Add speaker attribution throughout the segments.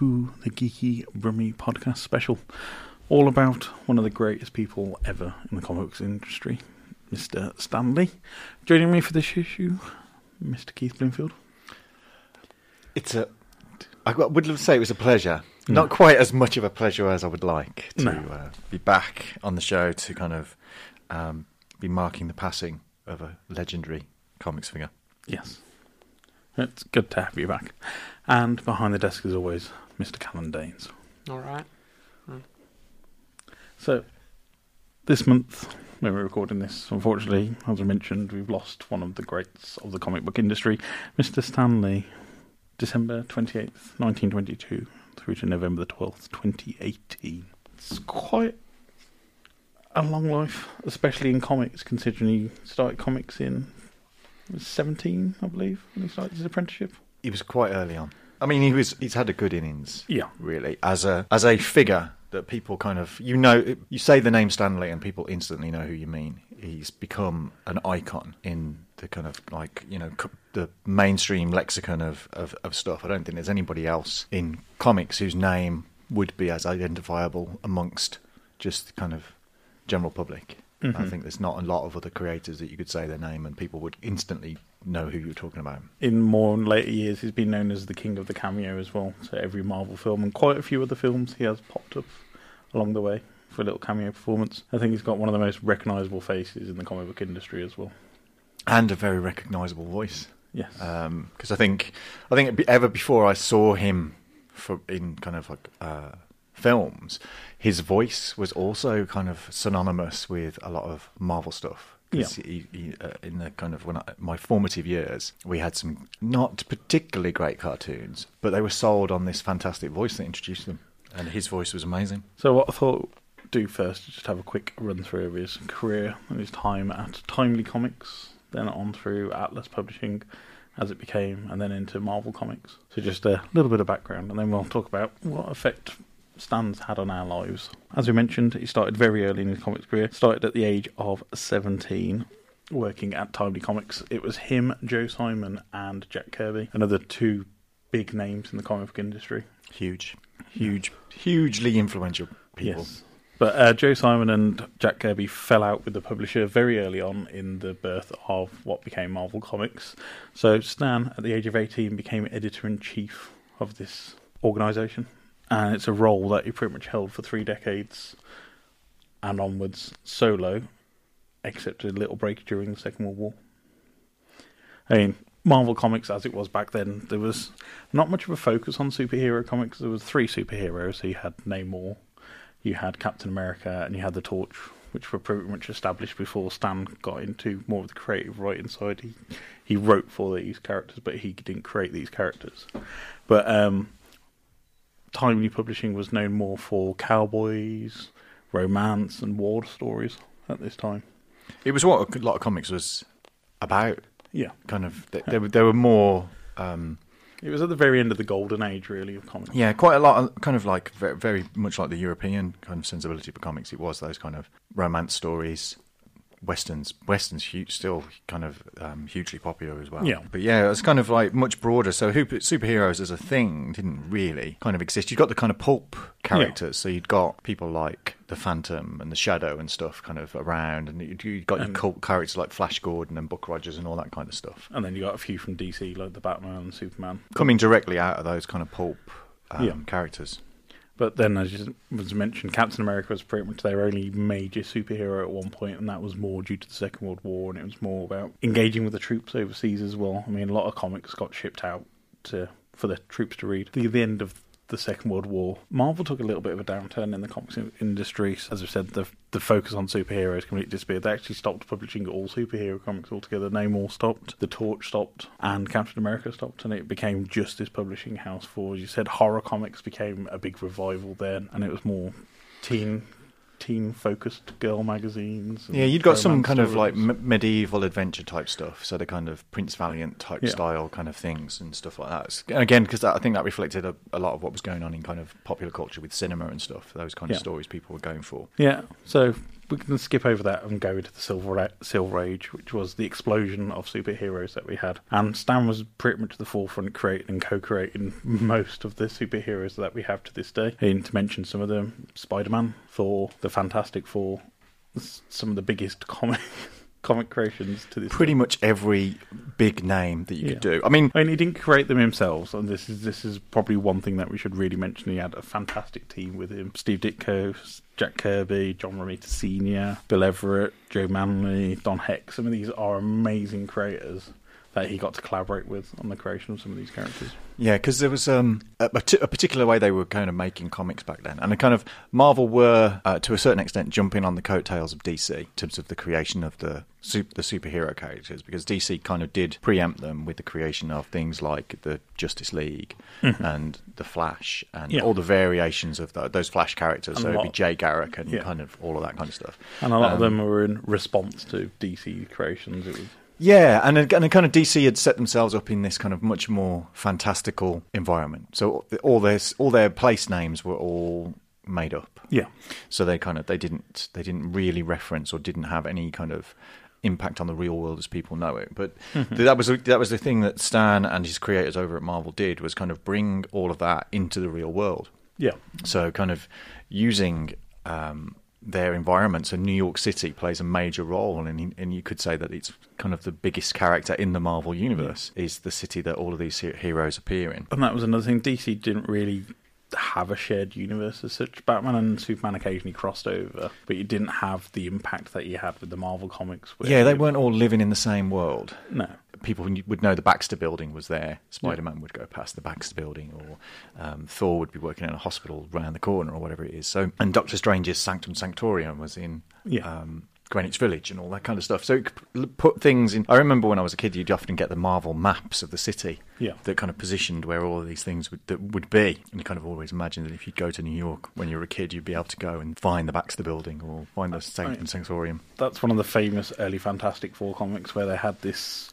Speaker 1: To the Geeky Brummy Podcast special, all about one of the greatest people ever in the comics industry, Mr. Stan Lee. Joining me for this issue, Mr. Keith Bloomfield.
Speaker 2: It's a. I would love to say it was a pleasure. Not quite as much of a pleasure as I would like to
Speaker 1: No.
Speaker 2: uh, be back on the show to kind of um, be marking the passing of a legendary comics figure.
Speaker 1: Yes. It's good to have you back. And behind the desk, as always, Mr. Callan Danes.
Speaker 3: All right. Hmm.
Speaker 1: So, this month, when we're recording this, unfortunately, as I mentioned, we've lost one of the greats of the comic book industry, Mr. Stan Lee, December 28th, 1922, through to November the 12th, 2018. It's quite a long life, especially in comics, considering he started comics in was 17, I believe, when he started his apprenticeship.
Speaker 2: He was quite early on. I mean, he was. He's had a good innings.
Speaker 1: Yeah.
Speaker 2: really, as a as a figure that people kind of you know. You say the name Stan Lee, and people instantly know who you mean. He's become an icon in the kind of like you know the mainstream lexicon of, of of stuff. I don't think there's anybody else in comics whose name would be as identifiable amongst just kind of general public. I mm-hmm. think there's not a lot of other creators that you could say their name and people would instantly know who you're talking about.
Speaker 1: in more later years, he's been known as the king of the cameo as well. So every Marvel film and quite a few other films, he has popped up along the way for a little cameo performance. I think he's got one of the most recognisable faces in the comic book industry as well.
Speaker 2: And a very recognisable voice.
Speaker 1: Yes,
Speaker 2: because I think I think ever before I saw him for in kind of like uh, films, his voice was also kind of synonymous with a lot of Marvel stuff. 'Cause
Speaker 1: Yeah.
Speaker 2: he, he, uh, in the kind of when I, my formative years, we had some not particularly great cartoons, but they were sold on this fantastic voice that introduced them, and his voice was amazing.
Speaker 1: So what I thought do first is just have a quick run through of his career and his time at Timely Comics, then on through Atlas Publishing as it became, and then into Marvel Comics. So just a little bit of background, and then we'll talk about what effect Stan's had on our lives. As we mentioned, he started very early in his comics career, started at the age of 17. Working at Timely Comics, it was him, Joe Simon, and Jack Kirby, another two big names in the comic book industry.
Speaker 2: Huge, huge, hugely influential people.
Speaker 1: Yes. But uh, Joe Simon and Jack Kirby fell out with the publisher very early on in the birth of what became Marvel Comics. So Stan, at the age of 18, became editor in chief of this organisation. And it's a role that he pretty much held for three decades and onwards solo, except a little break during the Second World War. I mean, Marvel Comics, as it was back then, there was not much of a focus on superhero comics. There was three superheroes. So you had Namor, you had Captain America, and you had the Torch, which were pretty much established before Stan got into more of the creative writing side. He he wrote for these characters, but he didn't create these characters. But um, Timely Publishing was known more for cowboys, romance, and war stories at this time.
Speaker 2: It was what a lot of comics was about.
Speaker 1: Yeah,
Speaker 2: Kind of, they, they, were, they were more. Um,
Speaker 1: it was at the very end of the golden age, really, of comics.
Speaker 2: Yeah, quite a lot, of, kind of like very, very much like the European kind of sensibility for comics. It was those kind of romance stories, westerns. Westerns huge, still kind of um, hugely popular as well.
Speaker 1: Yeah.
Speaker 2: but yeah, it's kind of like much broader. So superheroes as a thing didn't really kind of exist. You've got the kind of pulp characters. So you'd got people like the Phantom and the Shadow and stuff kind of around, and you you got your
Speaker 1: And-
Speaker 2: cult characters like Flash Gordon and Buck Rogers and all that kind of stuff.
Speaker 1: And then you got a few from DC, like the Batman and Superman.
Speaker 2: Coming directly out of those kind of pulp um,
Speaker 1: Yeah.
Speaker 2: characters.
Speaker 1: But then, as was mentioned, Captain America was pretty much their only major superhero at one point, and that was more due to the Second World War, and it was more about engaging with the troops overseas as well. I mean, a lot of comics got shipped out to for the troops to read. The, the end of the Second World War, Marvel took a little bit of a downturn in the comics industry. As I've said, the the focus on superheroes completely disappeared. They actually stopped publishing all superhero comics altogether. Namor stopped, The Torch stopped, and Captain America stopped, and it became just this publishing house for, you said, horror comics became a big revival then, and it was more teen teen focused girl magazines. and
Speaker 2: Yeah, you'd got some kind of like m- medieval adventure type stuff, so the kind of Prince Valiant type
Speaker 1: Yeah.
Speaker 2: style kind of things and stuff like that. And again, because I think that reflected a, a lot of what was going on in kind of popular culture with cinema and stuff. Those kind of stories people were going for.
Speaker 1: Yeah, so we can skip over that and go into the Silver Silver Age, which was the explosion of superheroes that we had. And Stan was pretty much at the forefront, creating and co-creating most of the superheroes that we have to this day. And to mention some of them: Spider-Man, Thor, the Fantastic Four, some of the biggest comic comic creations to this.
Speaker 2: Pretty
Speaker 1: day.
Speaker 2: much every big name that you
Speaker 1: Yeah.
Speaker 2: could do. I mean,
Speaker 1: I mean, he didn't create them himself, and this is this is probably one thing that we should really mention. He had a fantastic team with him: Steve Ditko, Jack Kirby, John Romita Senior, Bill Everett, Joe Maneely, Don Heck. Some of these are amazing creators that he got to collaborate with on the creation of some of these characters.
Speaker 2: Yeah, because there was um, a, a t- a particular way they were kind of making comics back then, and kind of Marvel were uh, to a certain extent jumping on the coattails of DC in terms of the creation of the super, the superhero characters, because DC kind of did preempt them with the creation of things like the Justice League and the Flash and
Speaker 1: Mm-hmm. Yeah.
Speaker 2: all the variations of tho- those Flash characters.
Speaker 1: And
Speaker 2: so it'd be Jay Garrick and
Speaker 1: Yeah.
Speaker 2: kind of all of that kind of stuff.
Speaker 1: And a lot of
Speaker 2: Um,
Speaker 1: them were in response to DC creations. It was
Speaker 2: Yeah, and and kind of DC had set themselves up in this kind of much more fantastical environment. So all their all their place names were all made up.
Speaker 1: yeah,
Speaker 2: So they kind of they didn't they didn't really reference or didn't have any kind of impact on the real world as people know it. But that was that was the thing that Stan and his creators over at Marvel did was kind of bring all of that into the real world.
Speaker 1: yeah,
Speaker 2: So, kind of using um, their environments, and New York City plays a major role, and and you could say that it's kind of the biggest character in the Marvel universe is the city that all of these heroes appear in.
Speaker 1: And that was another thing. DC didn't really have a shared universe as such. Batman and Superman occasionally crossed over, but you didn't have the impact that you had with the Marvel comics.
Speaker 2: Yeah, they weren't all living in the same world.
Speaker 1: No.
Speaker 2: People would know the Baxter Building was there. Spider Man would go past the Baxter Building, or um, Thor would be working in a hospital round the corner, or whatever it is. So, and Doctor Strange's Sanctum Sanctorium was in
Speaker 1: Yeah.
Speaker 2: um, Greenwich Village and all that kind of stuff. So, it could put things in. I remember when I was a kid, you'd often get the Marvel maps of the city
Speaker 1: Yeah.
Speaker 2: that kind of positioned where all of these things would, that would be. And you kind of always imagined that if you'd go to New York when you were a kid, you'd be able to go and find the Baxter Building or find the Sanctum Sanctorium.
Speaker 1: That's one of the famous early Fantastic Four comics where they had this.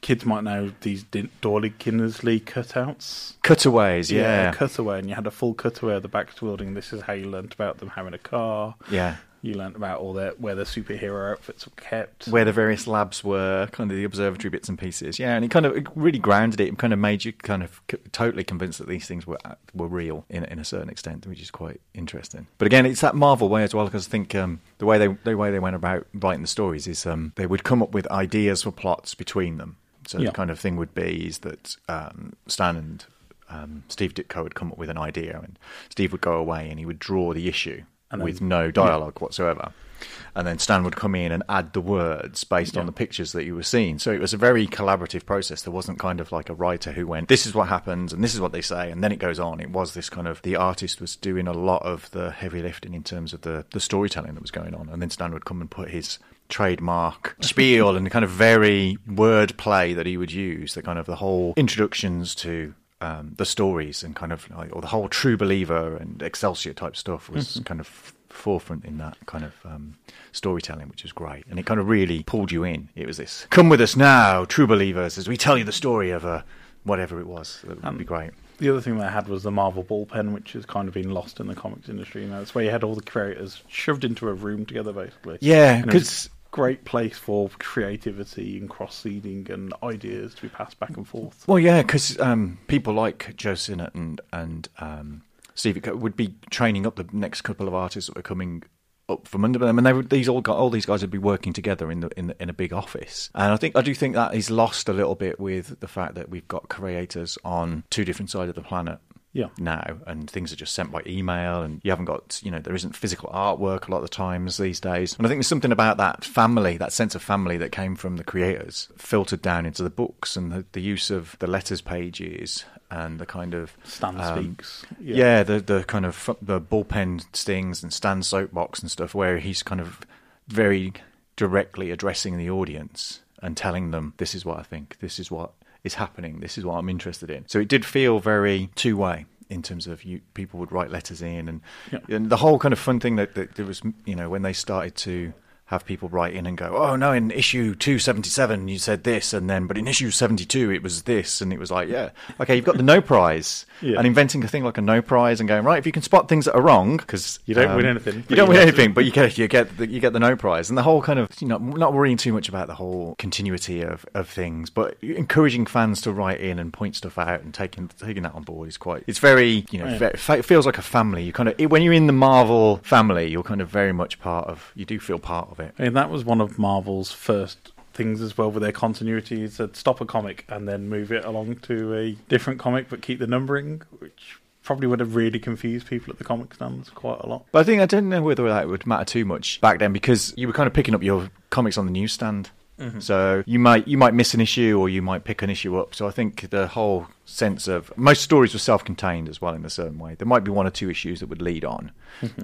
Speaker 1: Kids might know these Dorling Kindersley cutouts.
Speaker 2: Cutaways, yeah.
Speaker 1: cutaway, and you had a full cutaway of the Baxter building. This is how you learnt about them having a car.
Speaker 2: Yeah.
Speaker 1: You learnt about all their where the superhero outfits were kept.
Speaker 2: where the various labs were, kind of the observatory bits and pieces. Yeah, and it kind of it really grounded it and kind of made you kind of c- totally convinced that these things were were real in in a certain extent, which is quite interesting. But again, it's that Marvel way as well because I think um, the way they the way they went about writing the stories is um, they would come up with ideas for plots between them. So
Speaker 1: Yeah.
Speaker 2: the kind of thing would be is that um, Stan and um, Steve Ditko would come up with an idea, and Steve would go away and he would draw the issue
Speaker 1: And then-
Speaker 2: with no dialogue whatsoever. And then Stan would come in and add the words based on the pictures that you were seeing. So it was a very collaborative process. There wasn't kind of like a writer who went, this is what happens and this is what they say, and then it goes on. It was this kind of, the artist was doing a lot of the heavy lifting in terms of the, the storytelling that was going on. And then Stan would come and put his trademark spiel and the kind of very word play that he would use, the kind of the whole introductions to um, the stories and kind of like, or the whole True Believer and Excelsior type stuff was kind of forefront in that kind of um, storytelling, which was great. And it kind of really pulled you in. It was this, come with us now, True Believers, as we tell you the story of a whatever it was. That would be great.
Speaker 1: The other thing they had was the Marvel bullpen, which has kind of been lost in the comics industry. You know, it's where you had all the creators shoved into a room together, basically.
Speaker 2: Yeah,
Speaker 1: And it was
Speaker 2: 'cause-
Speaker 1: great place for creativity and cross seeding and ideas to be passed back and forth.
Speaker 2: Well, yeah, because um, people like Joe Sinnott and and um, Steve would be training up the next couple of artists that were coming up from under them, and they would, these all got all these guys would be working together in the, in the in a big office. And I think I do think that is lost a little bit with the fact that we've got creators on two different sides of the planet.
Speaker 1: Yeah.
Speaker 2: now, and things are just sent by email, and you haven't got, you know, there isn't physical artwork a lot of the times these days. And I think there's something about that family, that sense of family that came from the creators, filtered down into the books, and the, the use of the letters pages and the kind of
Speaker 1: Stan
Speaker 2: um,
Speaker 1: speaks.
Speaker 2: yeah, the the kind of the bullpen stings and Stan's soapbox and stuff, where he's kind of very directly addressing the audience and telling them, "This is what I think. This is what is happening. This is what I'm interested in." So it did feel very two way in terms of you people would write letters in and
Speaker 1: Yeah.
Speaker 2: and the whole kind of fun thing that, that there was, you know, when they started to have people write in and go, oh no, in issue 277 you said this, and then, but in issue 72 it was this, and it was like, yeah, okay, you've got the no prize,
Speaker 1: Yeah.
Speaker 2: and inventing a thing like a no prize and going right, if you can spot things that are wrong, because
Speaker 1: You don't win um, anything,
Speaker 2: you don't win
Speaker 1: have
Speaker 2: anything, but you get you get the, you get the no prize, and the whole kind of you know not worrying too much about the whole continuity of, of things, but encouraging fans to write in and point stuff out and taking taking that on board is quite. It's very you know
Speaker 1: Yeah.
Speaker 2: ve- it feels like a family. You kind of when you're in the Marvel family, you're kind of very much part of. You do feel part of it.
Speaker 1: And that was one of Marvel's first things as well with their continuity is that stop a comic and then move it along to a different comic but keep the numbering, which probably would have really confused people at the comic stands quite a lot.
Speaker 2: But I think I don't know whether that would matter too much back then because you were kind of picking up your comics on the newsstand. So you might you might miss an issue or you might pick an issue up. So I think the whole sense of most stories were self-contained as well in a certain way. There might be one or two issues that would lead on.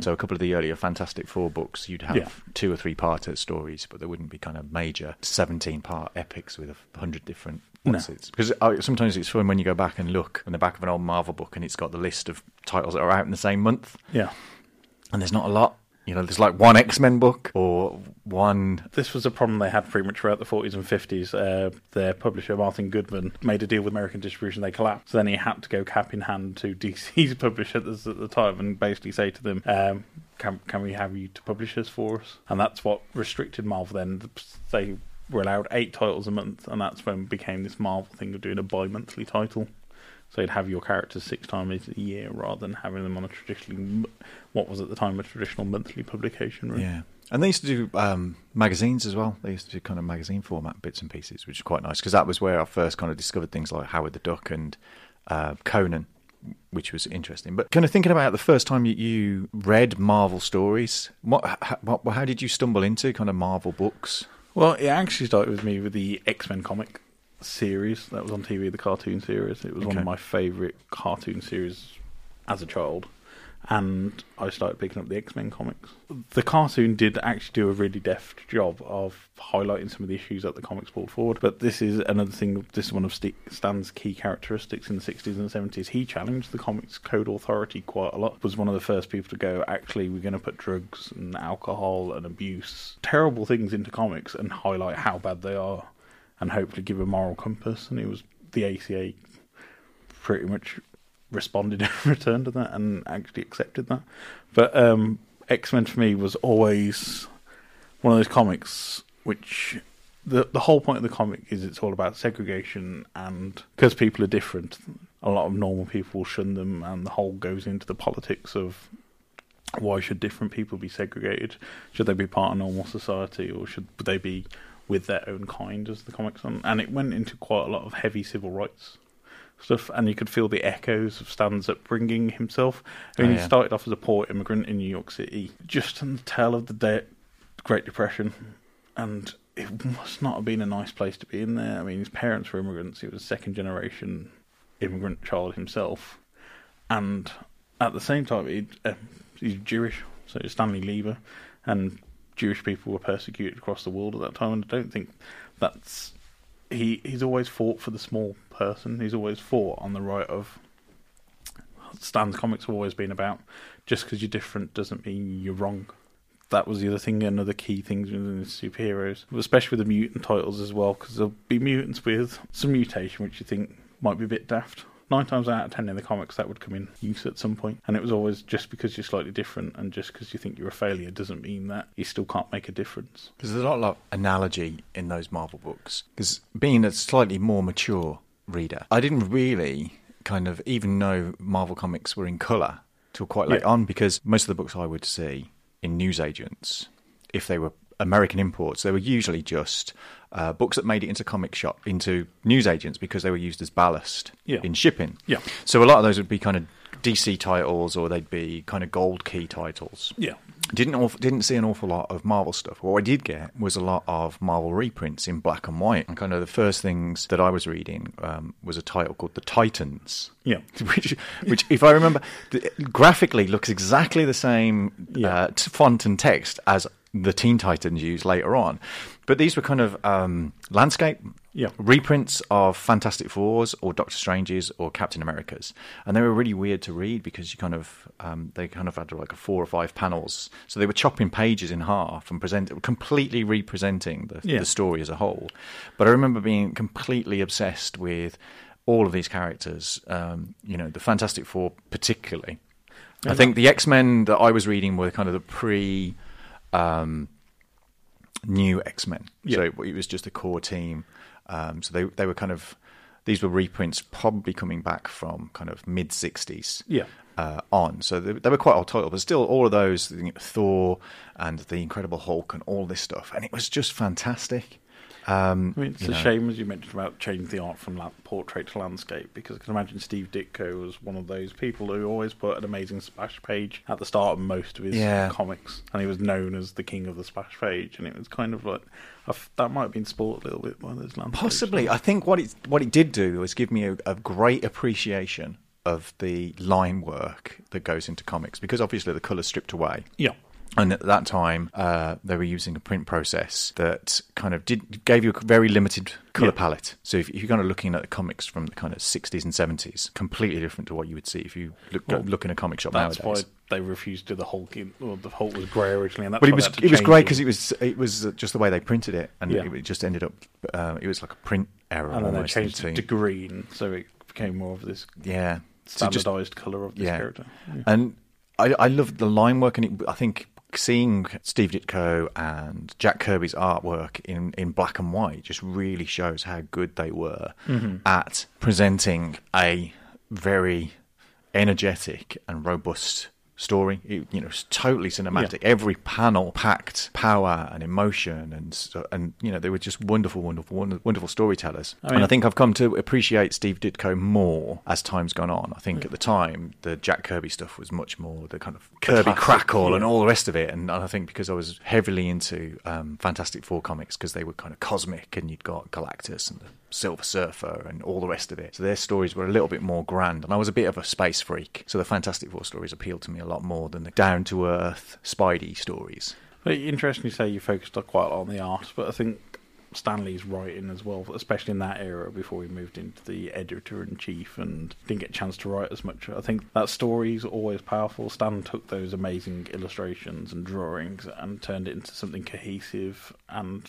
Speaker 2: So a couple of the earlier Fantastic Four books, you'd have
Speaker 1: Yeah.
Speaker 2: two or three part stories, but there wouldn't be kind of major seventeen-part epics with a hundred different.
Speaker 1: No.
Speaker 2: Because uh, sometimes it's fun when you go back and look on the back of an old Marvel book and it's got the list of titles that are out in the same month
Speaker 1: Yeah.
Speaker 2: and there's not a lot. You know, there's like one X Men book or one.
Speaker 1: This was a problem they had pretty much throughout the 40s and 50s. Uh, their publisher, Martin Goodman, made a deal with American distribution. They collapsed. So then he had to go cap in hand to DC's publisher at the time and basically say to them, um, can, can we have you to publish this for us? And that's what restricted Marvel then. They were allowed eight titles a month, and that's when became this Marvel thing of doing a bi monthly title. So you'd have your characters six times a year rather than having them on a traditionally, what was at the time a traditional monthly publication. Really.
Speaker 2: Yeah. And they used to do um, magazines as well. They used to do kind of magazine format bits and pieces, which is quite nice because that was where I first kind of discovered things like Howard the Duck and uh, Conan, which was interesting. But kind of thinking about the first time you, read Marvel stories, what, how, how did you stumble into kind of Marvel books?
Speaker 1: Well, it actually started with me with the X Men comic series that was on TV, the cartoon series. It was one of my favourite cartoon series as a child. And I started picking up the X Men comics. The cartoon did actually do a really deft job of highlighting some of the issues that the comics brought forward. But this is another thing, this is one of Stan's key characteristics in the 60s and 70s. He challenged the comics code authority quite a lot. Was one of the first people to go, actually, we're going to put drugs and alcohol and abuse, terrible things into comics and highlight how bad they are and hopefully give a moral compass. And it was the CCA pretty much responded in return to that and actually accepted that. But um, X Men for me was always one of those comics which the the whole point of the comic is it's all about segregation and because people are different, a lot of normal people shun them, and the whole goes into the politics of why should different people be segregated? Should they be part of normal society, or should they be with their own kind, as the comics on? And it went into quite a lot of heavy civil rights stuff, and you could feel the echoes of Stan's upbringing himself. I mean,
Speaker 2: Oh,
Speaker 1: he started off as a poor immigrant in New York City, just on the tail of the de- Great Depression, and it must not have been a nice place to be in there. I mean, his parents were immigrants; he was a second generation immigrant child himself, and at the same time, he, uh, he's Jewish, so he's Stanley Lieber, and Jewish people were persecuted across the world at that time. And I don't think that's he. He's always fought for the small person. He's always fought on the right of. Stan's comics have always been about just because you're different doesn't mean you're wrong. That was the other thing, another key thing within the superheroes, especially with the mutant titles as well, because there'll be mutants with some mutation which you think might be a bit daft. Nine times out of ten in the comics, that would come in use at some point, and it was always just because you're slightly different and just because you think you're a failure doesn't mean that you still can't make a difference.
Speaker 2: Because there's a lot of analogy in those Marvel books. Because being a slightly more mature reader, I didn't really kind of even know Marvel comics were in colour till quite late
Speaker 1: Yeah.
Speaker 2: on. Because most of the books I would see in newsagents, if they were American imports, they were usually just uh, books that made it into comic shop into newsagents because they were used as ballast
Speaker 1: Yeah.
Speaker 2: in shipping.
Speaker 1: Yeah.
Speaker 2: So a lot of those would be kind of DC titles or they'd be kind of gold key titles.
Speaker 1: Yeah.
Speaker 2: Didn't didn't see an awful lot of Marvel stuff. What I did get was a lot of Marvel reprints in black and white. And kind of the first things that I was reading um, was a title called The Titans.
Speaker 1: Yeah.
Speaker 2: Which, which, if I remember, graphically looks exactly the same
Speaker 1: Yeah.
Speaker 2: uh, font and text as the Teen Titans use later on. But these were kind of um, landscape
Speaker 1: Yeah.
Speaker 2: reprints of Fantastic Fours or Doctor Stranges or Captain Americas, and they were really weird to read because you kind of um, they kind of had like a four or five panels, so they were chopping pages in half and present completely representing the,
Speaker 1: Yeah.
Speaker 2: the story as a whole. But I remember being completely obsessed with all of these characters. Um, you know, the Fantastic Four particularly. I think the X Men that I was reading were kind of the pre. Um, new X Men.
Speaker 1: Yeah.
Speaker 2: So it was just a core team. Um, so they they were kind of these were reprints probably coming back from kind of mid '60s.
Speaker 1: Yeah.
Speaker 2: Uh, on, so they, they were quite old titles, but still all of those, Thor and the Incredible Hulk and all this stuff, and it was just fantastic. Um,
Speaker 1: I mean, it's a
Speaker 2: know.
Speaker 1: shame, as you mentioned, about changing the art from la- portrait to landscape, because I can imagine Steve Ditko was one of those people who always put an amazing splash page at the start of most of his
Speaker 2: Yeah.
Speaker 1: comics, and he was known as the king of the splash page, and it was kind of like that might have been spoiled a little bit by those landscapes.
Speaker 2: Possibly. I think what it what it did do was give me a, a great appreciation of the line work that goes into comics because obviously the colour's stripped away.
Speaker 1: Yeah.
Speaker 2: And at that time, uh, they were using a print process that kind of did gave you a very limited color
Speaker 1: Yeah.
Speaker 2: palette. So if, if you're kind of looking at the comics from the kind of 60s and 70s, completely different to what you would see if you look,
Speaker 1: Well,
Speaker 2: look in a comic shop nowadays.
Speaker 1: That's
Speaker 2: nowadays.
Speaker 1: why they refused to do the Hulk. In, well, the Hulk was grey originally, and that's
Speaker 2: But it was it was great because it was it was uh, just the way they printed it, and
Speaker 1: Yeah.
Speaker 2: it, it just ended up uh, it was like a print error.
Speaker 1: and then they changed it to green, so it became more of this
Speaker 2: yeah So just-
Speaker 1: standardized color of this
Speaker 2: yeah.
Speaker 1: character. Yeah.
Speaker 2: And I, I loved the line work, and it, I think seeing Steve Ditko and Jack Kirby's artwork in, in black and white just really shows how good they were
Speaker 1: Mm-hmm.
Speaker 2: at presenting a very energetic and robust story. It, you know, it's totally cinematic. Every panel packed power and emotion, and and you know they were just wonderful, wonderful, wonderful, storytellers.
Speaker 1: mean-
Speaker 2: and I think I've come to appreciate Steve Ditko more as time's gone on. I think at the time the Jack Kirby stuff was much more the kind of Kirby
Speaker 1: classic,
Speaker 2: crackle and all the rest of it. And I think because I was heavily into um, Fantastic Four comics because they were kind of cosmic, and you'd got Galactus and the Silver Surfer and all the rest of it. So their stories were a little bit more grand, and I was a bit of a space freak. So the Fantastic Four stories appealed to me a lot more than the down to earth Spidey stories.
Speaker 1: But interesting you say you focused quite a lot on the art, but I think Stan Lee's writing as well, especially in that era before we moved into the editor in chief and didn't get a chance to write as much. I think that story's always powerful. Stan took those amazing illustrations and drawings and turned it into something cohesive and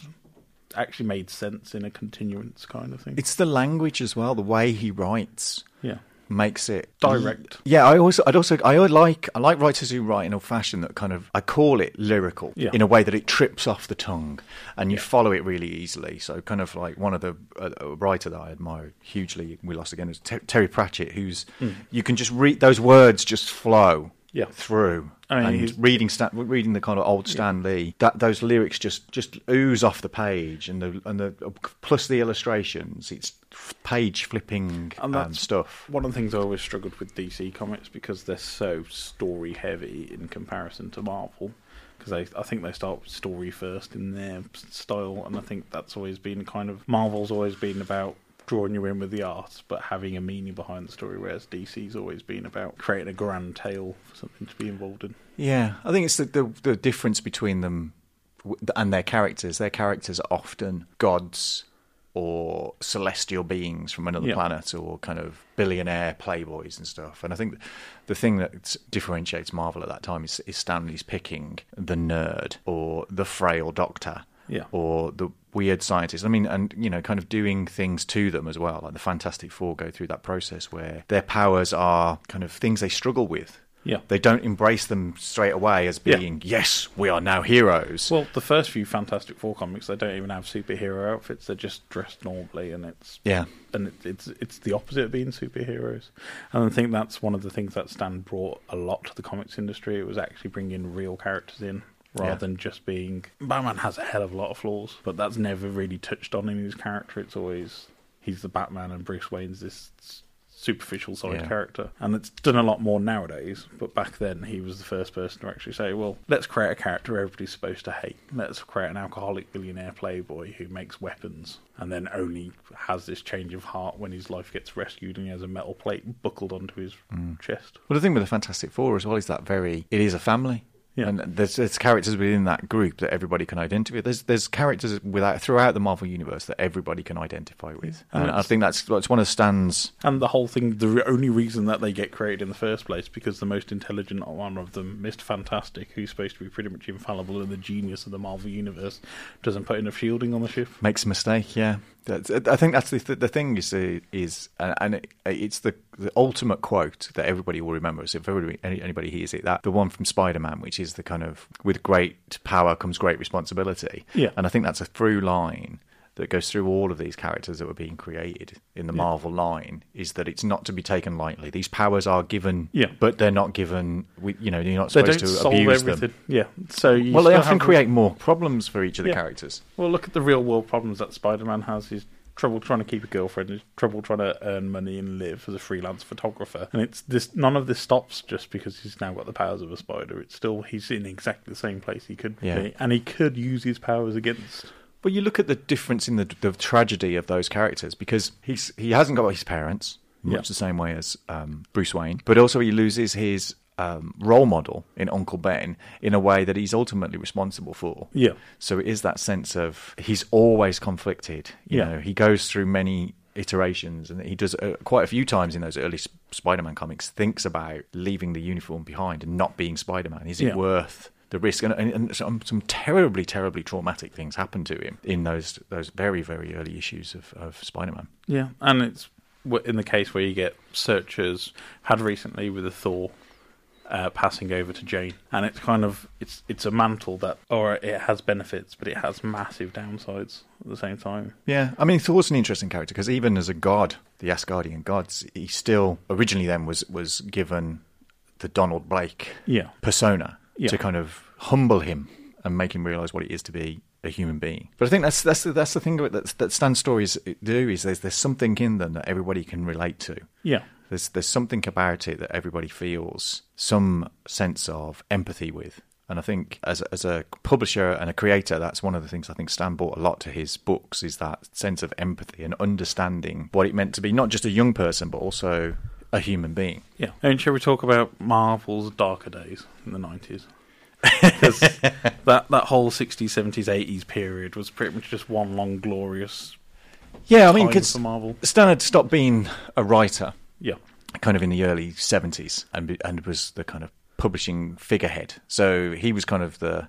Speaker 1: actually made sense in a continuance kind of thing.
Speaker 2: It's the language as well, the way he writes.
Speaker 1: yeah.
Speaker 2: makes it
Speaker 1: Direct.
Speaker 2: Yeah, I also, I'd also, I like, I like writers who write in a fashion that kind of, I call it lyrical,
Speaker 1: Yeah.
Speaker 2: in a way that it trips off the tongue, and you follow it really easily. So, kind of like one of the uh, writer that I admire hugely, we lost again, is Ter- Terry Pratchett, who's you can just read those words just flow.
Speaker 1: Yeah.
Speaker 2: through
Speaker 1: I mean,
Speaker 2: and reading Stan, reading the kind of old Stan Lee, that those lyrics just just ooze off the page, and the and the plus the illustrations, it's page flipping
Speaker 1: And
Speaker 2: um, stuff.
Speaker 1: One of the things I always struggled with DC comics because they're so story heavy in comparison to Marvel. Because I think they start story first in their style, and I think that's always been kind of Marvel's always been about drawing you in with the art, but having a meaning behind the story. Whereas DC's always been about creating a grand tale for something to be involved in.
Speaker 2: Yeah, I think it's the, the the difference between them and their characters. Their characters are often gods or celestial beings from another
Speaker 1: Yeah.
Speaker 2: planet or kind of billionaire playboys and stuff. And I think the thing that differentiates Marvel at that time is, is Stan Lee's picking the nerd or the frail doctor
Speaker 1: Yeah.
Speaker 2: or the weird scientists. I mean, and you know, kind of doing things to them as well. Like the Fantastic Four go through that process where their powers are kind of things they struggle with.
Speaker 1: Yeah.
Speaker 2: They don't embrace them straight away as
Speaker 1: Yeah.
Speaker 2: being, yes, we are now heroes.
Speaker 1: Well, the first few Fantastic Four comics, they don't even have superhero outfits; they're just dressed normally, and it's
Speaker 2: yeah.
Speaker 1: and it, it's it's the opposite of being superheroes. And I think that's one of the things that Stan brought a lot to the comics industry. It was actually bringing real characters in rather
Speaker 2: Yeah.
Speaker 1: than just being Batman has a hell of a lot of flaws, but that's never really touched on in his character. It's always he's the Batman and Bruce Wayne's this superficial side
Speaker 2: Yeah.
Speaker 1: character, and it's done a lot more nowadays. But back then, he was the first person to actually say, "Well, let's create a character everybody's supposed to hate. Let's create an alcoholic billionaire playboy who makes weapons, and then only has this change of heart when his life gets rescued and he has a metal plate buckled onto his
Speaker 2: Mm.
Speaker 1: chest."
Speaker 2: Well, the thing with the Fantastic Four as well is that very it is a family.
Speaker 1: Yeah.
Speaker 2: And there's, there's characters within that group that everybody can identify. with. There's there's characters without throughout the Marvel universe that everybody can identify with,
Speaker 1: And
Speaker 2: and I think that's that's one of Stan's.
Speaker 1: And the whole thing, the only reason that they get created in the first place because the most intelligent one of them, Mr. Fantastic, who's supposed to be pretty much infallible and the genius of the Marvel universe, doesn't put enough shielding on the ship.
Speaker 2: Makes a mistake, yeah. That's, I think that's the the thing is is and, and it, it's the the ultimate quote that everybody will remember. So if everybody, any, anybody hears it, that the one from Spider Man, which is the kind of with great power comes great responsibility.
Speaker 1: Yeah.
Speaker 2: and I think that's a through line that goes through all of these characters that were being created in the Marvel line is that it's not to be taken lightly. These powers are given,
Speaker 1: Yeah.
Speaker 2: but they're not given. We, you know, you're not supposed to abuse
Speaker 1: everything.
Speaker 2: them.
Speaker 1: Yeah. So you
Speaker 2: Well, they often create more problems for each of the
Speaker 1: Yeah.
Speaker 2: characters.
Speaker 1: Well, look at the real world problems that Spider Man has. He's trouble trying to keep a girlfriend. He's trouble trying to earn money and live as a freelance photographer. And it's this. None of this stops just because he's now got the powers of a spider. It's still he's in exactly the same place he could
Speaker 2: Yeah.
Speaker 1: be, and he could use his powers against.
Speaker 2: Well, you look at the difference in the the tragedy of those characters because he's he hasn't got his parents much
Speaker 1: Yeah.
Speaker 2: the same way as um, Bruce Wayne, but also he loses his um, role model in Uncle Ben in a way that he's ultimately responsible for.
Speaker 1: Yeah.
Speaker 2: So it is that sense of he's always conflicted. You
Speaker 1: Yeah.
Speaker 2: know, he goes through many iterations, and he does uh, quite a few times in those early S- Spider-Man comics. Thinks about leaving the uniform behind and not being Spider-Man. Is it
Speaker 1: Yeah.
Speaker 2: worth the risk? And, and, some, some terribly, terribly traumatic things happen to him in those those very, very early issues of, of Spider-Man.
Speaker 1: Yeah, and it's in the case where you get searchers had recently with the Thor uh, passing over to Jane, and it's kind of it's it's a mantle that, or it has benefits, but it has massive downsides at the same time.
Speaker 2: Yeah, I mean Thor's an interesting character because even as a god, the Asgardian gods, he still originally then was was given the Donald Blake
Speaker 1: Yeah.
Speaker 2: persona
Speaker 1: Yeah.
Speaker 2: to kind of humble him and make him realize what it is to be a human being. But I think that's that's the, that's the thing that that Stan stories do is there's there's something in them that everybody can relate to.
Speaker 1: Yeah,
Speaker 2: There's there's something about it that everybody feels some sense of empathy with. And I think as a, as a publisher and a creator, that's one of the things I think Stan brought a lot to his books is that sense of empathy and understanding what it meant to be not just a young person but also a human being.
Speaker 1: yeah. And shall we talk about Marvel's darker days in the nineties? Because that that whole sixties, seventies, eighties period was pretty much just one long glorious
Speaker 2: Yeah, I mean, because
Speaker 1: Marvel.
Speaker 2: Stan had stopped being a writer
Speaker 1: Yeah,
Speaker 2: kind of in the early 70s and and was the kind of publishing figurehead. So he was kind of the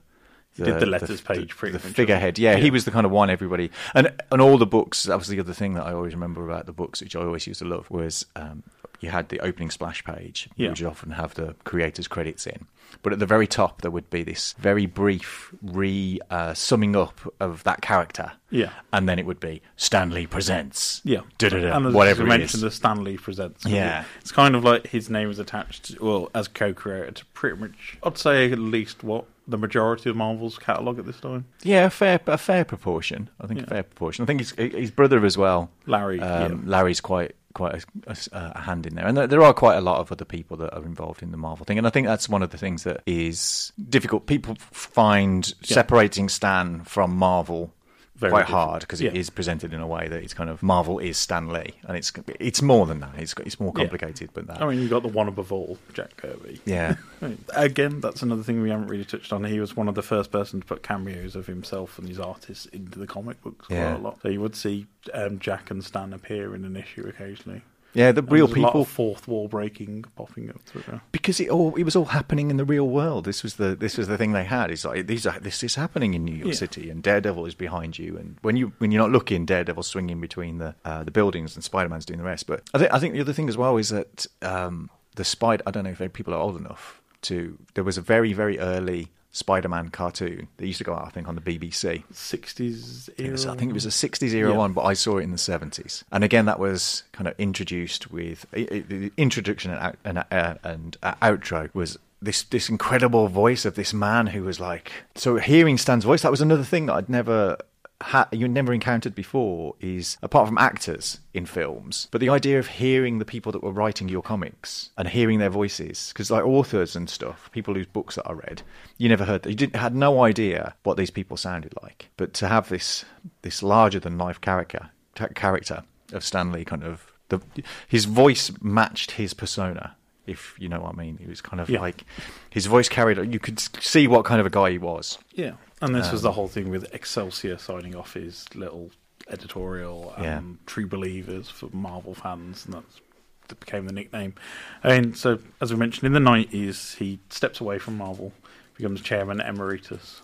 Speaker 1: He did the letters page pretty
Speaker 2: the
Speaker 1: much,
Speaker 2: figurehead. Yeah,
Speaker 1: he?
Speaker 2: he was the kind of one everybody and and all the books. That was the other thing that I always remember about the books, which I always used to love, was um, you had the opening splash page,
Speaker 1: Yeah.
Speaker 2: which would often have the creators' credits in. But at the very top, there would be this very brief re uh, summing up of that character.
Speaker 1: Yeah.
Speaker 2: and then it would be Stan Lee presents.
Speaker 1: Yeah,
Speaker 2: Da-da-da,
Speaker 1: and as
Speaker 2: whatever
Speaker 1: you mentioned, the Stan Lee presents.
Speaker 2: Yeah.
Speaker 1: it's kind of like his name is attached, well, as co-creator to pretty much, I'd say at least what the majority of Marvel's catalog at this time.
Speaker 2: Yeah, a fair a fair proportion. I think a fair proportion. I think his his brother as well,
Speaker 1: Larry,
Speaker 2: Um,
Speaker 1: yeah.
Speaker 2: Larry's quite quite a, a- a hand in there, and there, there are quite a lot of other people that are involved in the Marvel thing. And I think that's one of the things that is difficult. People find separating Stan from Marvel.
Speaker 1: Very
Speaker 2: quite
Speaker 1: difficult.
Speaker 2: hard because it
Speaker 1: Yeah.
Speaker 2: is presented in a way that it's kind of Marvel is Stan Lee, and it's it's more than that. It's it's more
Speaker 1: Yeah.
Speaker 2: complicated, but that
Speaker 1: I mean, you've got the one above all, Jack Kirby.
Speaker 2: yeah.
Speaker 1: I mean, Again, that's another thing we haven't really touched on. He was one of the first person to put cameos of himself and his artists into the comic books quite
Speaker 2: Yeah.
Speaker 1: a lot. So you would see um, Jack and Stan appear in an issue occasionally.
Speaker 2: Yeah, the real
Speaker 1: there's a lot
Speaker 2: people
Speaker 1: fourth wall breaking popping up through. there.
Speaker 2: because it all it was all happening in the real world. This was the this was the thing they had. It's like these are this is happening in New York
Speaker 1: Yeah.
Speaker 2: City, and Daredevil is behind you. And when you when you're not looking, Daredevil's swinging between the uh, the buildings, and Spider Man's doing the rest. But I think I think the other thing as well is that um, the Spider. I don't know if people are old enough to. There was a very very early Spider-Man cartoon that used to go out, I think, on the BBC.
Speaker 1: 60s era.
Speaker 2: was- I think it was a 60s era
Speaker 1: Yeah.
Speaker 2: one, but I saw it in the 70s. And again, that was kind of introduced with the introduction and, out, and, uh, and uh, outro was this this incredible voice of this man who was like. So hearing Stan's voice, that was another thing that I'd never ha- you never encountered before is apart from actors in films, but the idea of hearing the people that were writing your comics and hearing their voices, because like authors and stuff, people whose books that I read, you never heard. You didn't had no idea what these people sounded like. But to have this this larger than life character character of Stan Lee, kind of the his voice matched his persona if you know what I mean. He was kind of
Speaker 1: Yeah.
Speaker 2: like his voice carried. You could see what kind of a guy he was.
Speaker 1: Yeah, and this was
Speaker 2: Um,
Speaker 1: the whole thing with Excelsior signing off his little editorial um,
Speaker 2: Yeah.
Speaker 1: True Believers for Marvel fans, and that's that became the nickname. And so, as we mentioned, in the nineties, he steps away from Marvel, becomes chairman emeritus,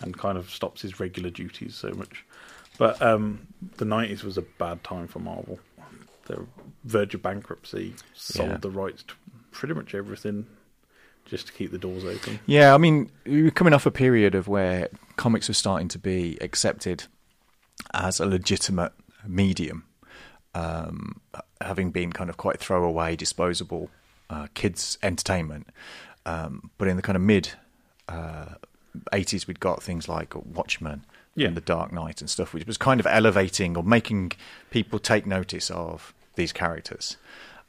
Speaker 1: and kind of stops his regular duties so much. But um, the nineties was a bad time for Marvel. They're verge of bankruptcy, sold
Speaker 2: Yeah.
Speaker 1: the rights to pretty much everything just to keep the doors open.
Speaker 2: Yeah, I mean, we were coming off a period of where comics were starting to be accepted as a legitimate medium, um, having been kind of quite throwaway, disposable uh, kids' entertainment. Um, but in the kind of mid uh, 80s, we'd got things like Watchmen
Speaker 1: Yeah.
Speaker 2: and The Dark Knight and stuff, which was kind of elevating or making people take notice of these characters.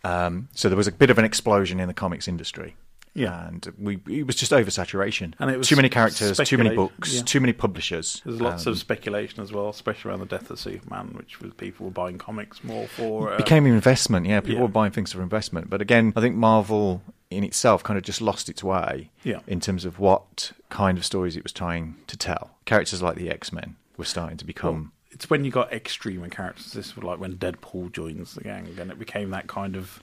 Speaker 2: Um, so there was a bit of an explosion in the comics industry.
Speaker 1: Yeah.
Speaker 2: and we it was just oversaturation.
Speaker 1: And it was
Speaker 2: too many characters, too many books,
Speaker 1: yeah.
Speaker 2: too many publishers.
Speaker 1: There's lots
Speaker 2: Um,
Speaker 1: of speculation as well, especially around the death of Superman, which was people were buying comics more for. Uh,
Speaker 2: became an investment. Yeah, people
Speaker 1: yeah.
Speaker 2: were buying things for investment. But again, I think Marvel in itself kind of just lost its way
Speaker 1: Yeah.
Speaker 2: in terms of what kind of stories it was trying to tell. Characters like the X Men were starting to become.
Speaker 1: it's when you got extreme characters. This was like when Deadpool joins the gang, and it became that kind of.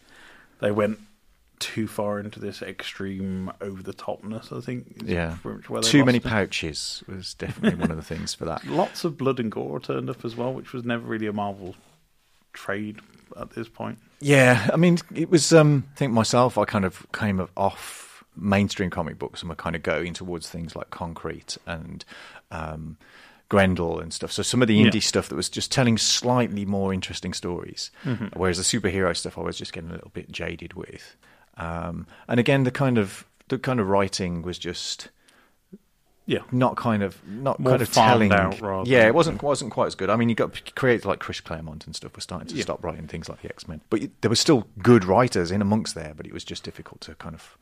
Speaker 1: They went too far into this extreme over the topness. I think.
Speaker 2: yeah, too many
Speaker 1: it.
Speaker 2: pouches was definitely one of the things for that.
Speaker 1: Lots of blood and gore turned up as well, which was never really a Marvel trade at this point.
Speaker 2: Yeah, I mean, it was. Um, I think myself, I kind of came of- off mainstream comic books and were kind of going towards things like Concrete and um, Grendel and stuff. So some of the indie
Speaker 1: Yeah.
Speaker 2: stuff that was just telling slightly more interesting stories,
Speaker 1: Mm-hmm.
Speaker 2: whereas the superhero stuff I was just getting a little bit jaded with. Um, and again, the kind of the kind of writing was just
Speaker 1: Yeah,
Speaker 2: not kind of not
Speaker 1: More
Speaker 2: kind of telling.
Speaker 1: out
Speaker 2: yeah, it wasn't wasn't quite as good. I mean, you got creators like Chris Claremont and stuff were starting to
Speaker 1: Yeah.
Speaker 2: stop writing things like the X Men, but there were still good writers in amongst there. But it was just difficult to kind of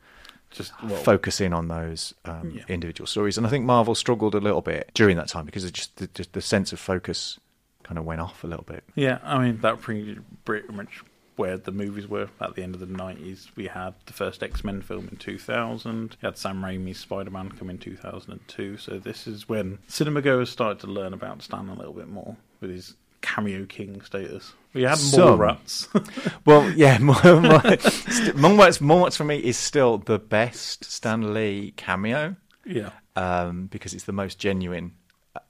Speaker 1: just well,
Speaker 2: focus in on those um,
Speaker 1: Yeah.
Speaker 2: individual stories. And I think Marvel struggled a little bit during that time because it just the, just the sense of focus kind of went off a little bit.
Speaker 1: Yeah, I mean that pretty pretty much where the movies were at the end of the nineties. We had the first X Men film in two thousand. we had Sam Raimi's Spider Man come in two thousand and two. So this is when cinema goers started to learn about Stan a little bit more with his cameo king status. We had more
Speaker 2: Some.
Speaker 1: rats.
Speaker 2: Well, yeah, Mallrats Mallrats for me is still the best Stan Lee cameo.
Speaker 1: yeah,
Speaker 2: um, because it's the most genuine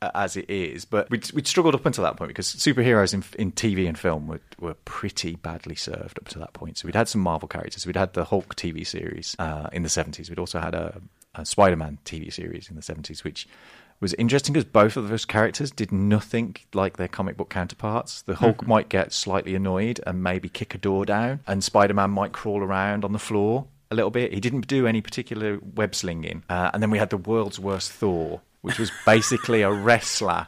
Speaker 2: as it is. But we'd, we'd struggled up until that point because superheroes in, in TV and film were, were pretty badly served up to that point. So we'd had some Marvel characters. We'd had the Hulk TV series uh, in the 70s. We'd also had a, a Spider Man TV series in the 70s, which was interesting because both of those characters did nothing like their comic book counterparts. The Hulk might get slightly annoyed and maybe kick a door down, and Spider Man might crawl around on the floor a little bit. He didn't do any particular web slinging. Uh, and then we had the world's worst Thor, which was basically a wrestler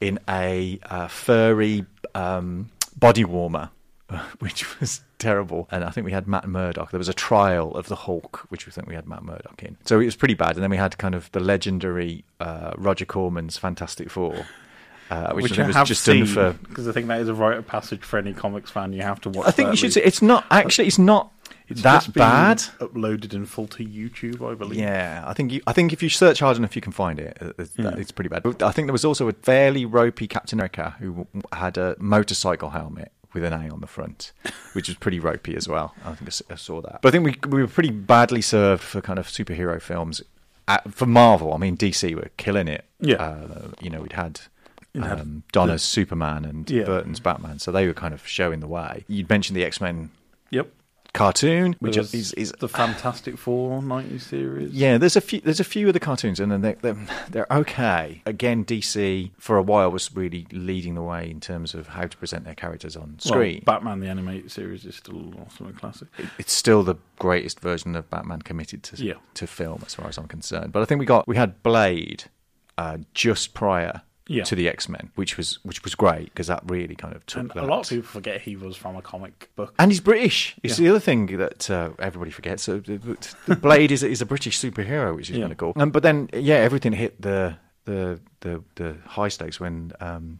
Speaker 2: in a uh, furry um, body warmer. Which was terrible, and I think we had Matt Murdock. There was a trial of the Hulk, which we think we had Matt Murdock in. So it was pretty bad. And then we had kind of the legendary uh, Roger Corman's Fantastic Four, uh, which, I think was just done for
Speaker 1: because I think that is a rite of passage for any comics fan. You have to watch.
Speaker 2: I think you should say it's not actually. It's not
Speaker 1: It's
Speaker 2: that bad.
Speaker 1: Uploaded in full to YouTube, I believe.
Speaker 2: Yeah, I think you, I think if you search hard enough, you can find it. It's,
Speaker 1: Yeah.
Speaker 2: it's pretty bad. I think there was also a fairly ropey Captain America who had a motorcycle helmet with an A on the front, which was pretty ropey as well. I think I saw that. But I think we we were pretty badly served for kind of superhero films. At, for Marvel, I mean, DC were killing it.
Speaker 1: Yeah.
Speaker 2: uh, you know, we'd had. Um, Donner's Superman and
Speaker 1: Yeah.
Speaker 2: Burton's Batman, so they were kind of showing the way. You'd mentioned the X Men
Speaker 1: Yep.
Speaker 2: cartoon, which is, is
Speaker 1: the Fantastic Four 90 series.
Speaker 2: yeah, there's a few. There's a few of the cartoons, and then they're, they're they're okay. Again, DC for a while was really leading the way in terms of how to present their characters on
Speaker 1: Well,
Speaker 2: screen.
Speaker 1: Batman the animated series is still awesome classic.
Speaker 2: it's still the greatest version of Batman committed to
Speaker 1: Yeah.
Speaker 2: to film, as far as I'm concerned. But I think we got we had Blade uh, just prior
Speaker 1: Yeah.
Speaker 2: to the X Men, which was which was great because that really kind of took
Speaker 1: And
Speaker 2: that.
Speaker 1: a lot of people forget he was from a comic book.
Speaker 2: And he's British. It's
Speaker 1: Yeah.
Speaker 2: the other thing that uh, everybody forgets. So Blade is, is a British superhero, which is
Speaker 1: Yeah.
Speaker 2: kind of cool. Um, but then, yeah, everything hit the the the, the high stakes when um,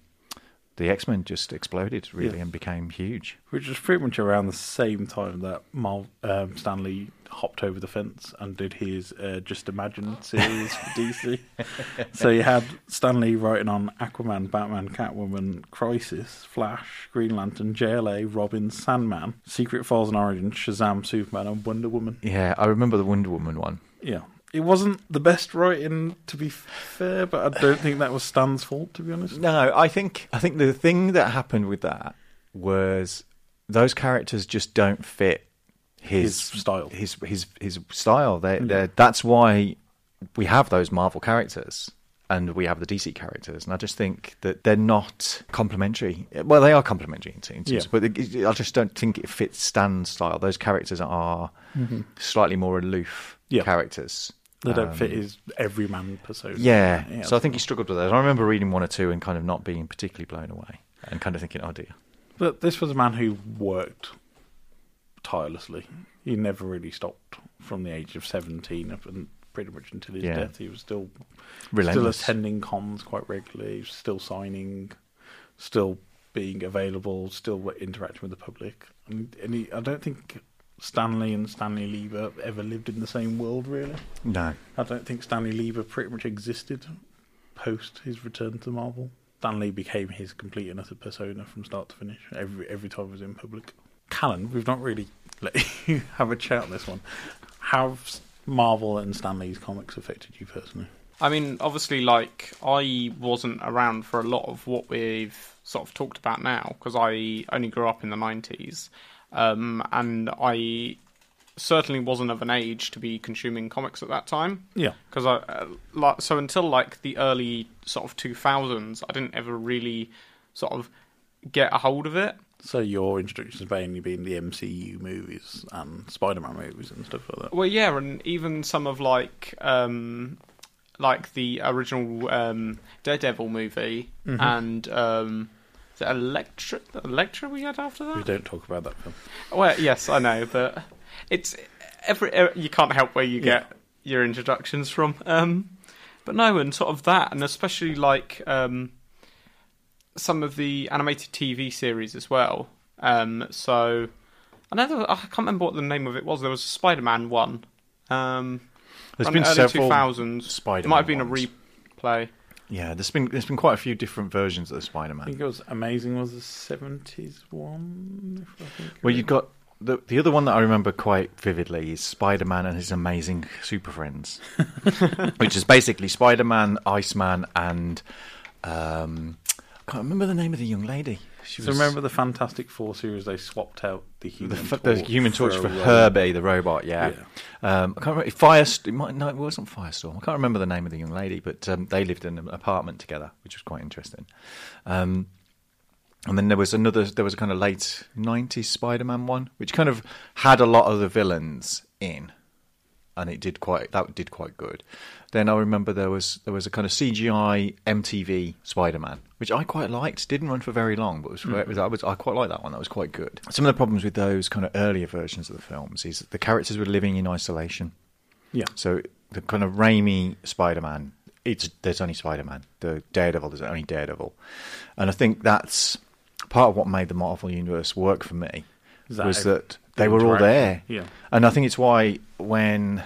Speaker 2: the X Men just exploded, really,
Speaker 1: Yeah.
Speaker 2: and became huge.
Speaker 1: Which was pretty much around the same time that Mal, um, Stan Lee hopped over the fence and did his uh, Just Imagine series for DC. so you had Stan Lee writing on Aquaman, Batman, Catwoman, Crisis, Flash, Green Lantern, JLA, Robin, Sandman, Secret Files and Origins, Shazam, Superman, and Wonder Woman.
Speaker 2: Yeah, I remember the Wonder Woman one.
Speaker 1: Yeah. It wasn't the best writing, to be fair, but I don't think that was Stan's fault, to be honest.
Speaker 2: No, I think I think the thing that happened with that was those characters just don't fit his,
Speaker 1: His style.
Speaker 2: His his his style. They they that's why we have those Marvel characters and we have the DC characters, and I just think that they're not complementary. Well, they are complementary in terms,
Speaker 1: Yeah.
Speaker 2: but I just don't think it fits Stan's style. Those characters are slightly more aloof
Speaker 1: Mm-hmm. Yeah.
Speaker 2: characters.
Speaker 1: They don't
Speaker 2: Um,
Speaker 1: fit his everyman persona.
Speaker 2: yeah. so I think he struggled with those. I remember reading one or two and kind of not being particularly blown away and kind of thinking, oh dear.
Speaker 1: But this was a man who worked tirelessly. He never really stopped from the age of 17 up and pretty much until his
Speaker 2: Yeah.
Speaker 1: death. He was still
Speaker 2: Relentless.
Speaker 1: still attending cons quite regularly, still signing, still being available, still interacting with the public. And, and he, I don't think Stanley and Stanley Lieber ever lived in the same world, really.
Speaker 2: No.
Speaker 1: I don't think Stanley Lieber pretty much existed post his return to Marvel. Stanley became his complete and utter persona from start to finish. Every every time he was in public. Callan, we've not really let you have a chat on this one. How have Marvel and Stan Lee's comics affected you personally?
Speaker 3: I mean, obviously, like I wasn't around for a lot of what we've sort of talked about now because I only grew up in the nineties, um, and I certainly wasn't of an age to be consuming comics at that time.
Speaker 1: Yeah.
Speaker 3: because I uh, like so until like the early sort of two thousands, I didn't ever really sort of get a hold of it.
Speaker 1: So your introduction has mainly been the MCU movies and Spider-Man movies and stuff like that.
Speaker 3: Well, yeah, and even some of like um, like the original um, Daredevil movie
Speaker 1: Mm-hmm.
Speaker 3: and um, the Elektra, Elektra we had after that.
Speaker 1: We don't talk about that film.
Speaker 3: Well, yes, I know, but it's every uh, you can't help where you
Speaker 1: Yeah.
Speaker 3: get your introductions from. Um, but no, and sort of that, and especially like um, some of the animated TV series as well. Um, so I know I can't remember what the name of it was. There was a Spider-Man one. Um,
Speaker 2: There's
Speaker 3: around
Speaker 2: been
Speaker 3: early
Speaker 2: several
Speaker 3: 2000s. It
Speaker 2: Spider-Man It
Speaker 3: might have been
Speaker 2: ones.
Speaker 3: a replay.
Speaker 2: Yeah, there's been there's been quite a few different versions of the Spider-Man.
Speaker 1: I think it was amazing. Was the seventies one? If I think
Speaker 2: Well, you've got the the other one that I remember quite vividly is Spider-Man and his amazing super friends, which is basically Spider-Man, Iceman, and um, I can't remember the name of the young lady. She
Speaker 1: So
Speaker 2: was
Speaker 1: remember the Fantastic Four series? They swapped out the
Speaker 2: the,
Speaker 1: human
Speaker 2: f-
Speaker 1: torch
Speaker 2: the Human Torch for
Speaker 1: robot.
Speaker 2: Herbie the robot. Yeah, Um, I can't remember. Firest, it might, no, it wasn't Firestorm. I can't remember the name of the young lady, but um, they lived in an apartment together, which was quite interesting. Um, and then there was another. There was a kind of late '90s Spider-Man one, which kind of had a lot of the villains in, and it did quite. That did quite good. Then I remember there was there was a kind of CGI MTV Spider-Man, which I quite liked. Didn't run for very long, but was, it was I was I quite liked that one. That was quite good. Some of the problems with those kind of earlier versions of the films is the characters were living in isolation.
Speaker 1: Yeah.
Speaker 2: So the kind of Raimi Spider-Man, it's there's only Spider-Man. The Daredevil, there's only Daredevil, and I think that's part of what made the Marvel universe work for me
Speaker 1: that
Speaker 2: was that they were all there.
Speaker 1: Yeah.
Speaker 2: and I think it's why when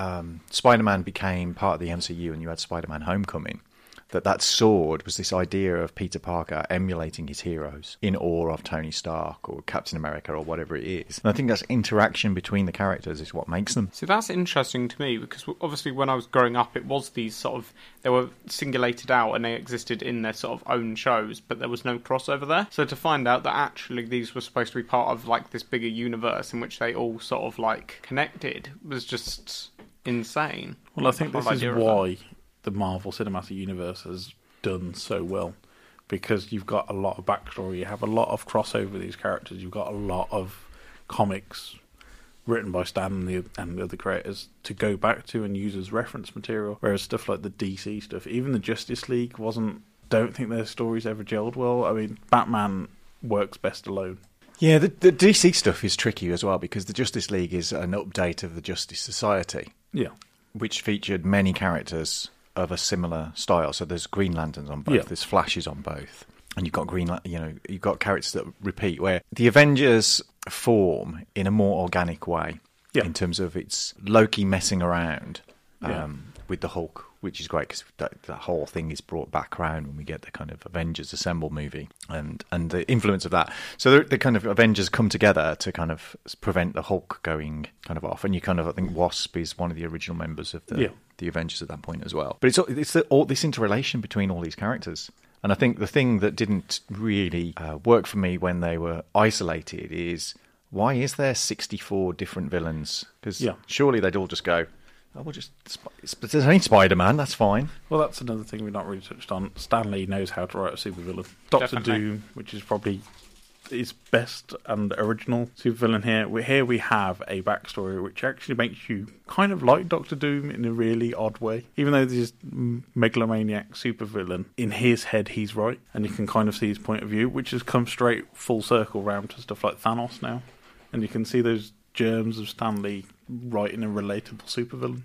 Speaker 2: um, Spider-Man became part of the MCU and you had Spider-Man: Homecoming. That that sword was this idea of Peter Parker emulating his heroes in awe of Tony Stark or Captain America or whatever it is. And I think that's interaction between the characters is what makes them.
Speaker 3: So that's interesting to me because obviously when I was growing up, it was these sort of they were singulated out and they existed in their sort of own shows, but there was no crossover there. So to find out that actually these were supposed to be part of like this bigger universe in which they all sort of like connected was just insane.
Speaker 1: Well, I think
Speaker 3: The
Speaker 1: this is
Speaker 3: idea of that.
Speaker 1: why the Marvel Cinematic Universe has done so well because you've got a lot of backstory, you have a lot of crossover with these characters, you've got a lot of comics written by Stan and the, and the other creators to go back to and use as reference material. Whereas stuff like the DC stuff, even the Justice League, wasn't don't think their stories ever gelled well. I mean, Batman works best alone.
Speaker 2: Yeah, the, the DC stuff is tricky as well because the Justice League is an update of the Justice Society,
Speaker 1: Yeah.
Speaker 2: which featured many characters of a similar style. So there's Green Lanterns on both,
Speaker 1: Yeah.
Speaker 2: there's Flashes on both, and you've got Green, you know, you've got characters that repeat. Where the Avengers form in a more organic way,
Speaker 1: Yeah.
Speaker 2: in terms of it's Loki messing around um,
Speaker 1: Yeah.
Speaker 2: with the Hulk, which is great because that, that whole thing is brought back around when we get the kind of Avengers Assemble movie and and the influence of that. So the, the kind of Avengers come together to kind of prevent the Hulk going kind of off, and you kind of I think Wasp is one of the original members of the
Speaker 1: Yeah.
Speaker 2: the Avengers at that point as well. But it's it's the, all this interrelation between all these characters. And I think the thing that didn't really uh, work for me when they were isolated is why is there 64 different villains? Because
Speaker 1: Yeah.
Speaker 2: surely they'd all just go, oh, we'll just, Sp- there's only Spider Man, that's fine.
Speaker 1: Well, that's another thing we've not really touched on. Stanley knows how to write a supervillain. Doctor
Speaker 3: Definitely.
Speaker 1: Doom, which is probably his best and original supervillain here. We, here we have a backstory which actually makes you kind of like Doctor Doom in a really odd way. Even though this m- megalomaniac supervillain, in his head he's right, and you can kind of see his point of view, which has come straight full circle round to stuff like Thanos now. And you can see those germs of Stanley writing a relatable supervillain.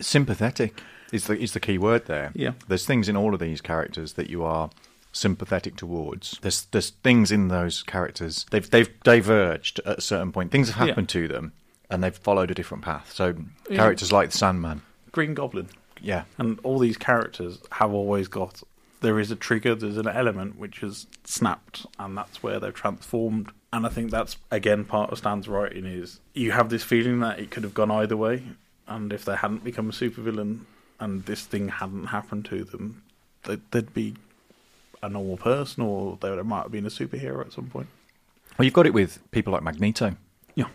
Speaker 2: Sympathetic is the, is the key word there.
Speaker 1: Yeah.
Speaker 2: There's things in all of these characters that you are sympathetic towards. There's there's things in those characters. They've they've diverged at a certain point. Things have
Speaker 1: Yeah.
Speaker 2: happened to them and they've followed a different path. So
Speaker 1: Yeah.
Speaker 2: characters like the Sandman.
Speaker 1: Green Goblin.
Speaker 2: Yeah.
Speaker 1: And all these characters have always got there is a trigger, there's an element which has snapped, and that's where they're transformed. And I think that's again part of Stan's writing is you have this feeling that it could have gone either way, and if they hadn't become a supervillain and this thing hadn't happened to them, they'd, they'd be a normal person, or they might have been a superhero at some point.
Speaker 2: Well, you've got it with people like Magneto.
Speaker 1: Yeah.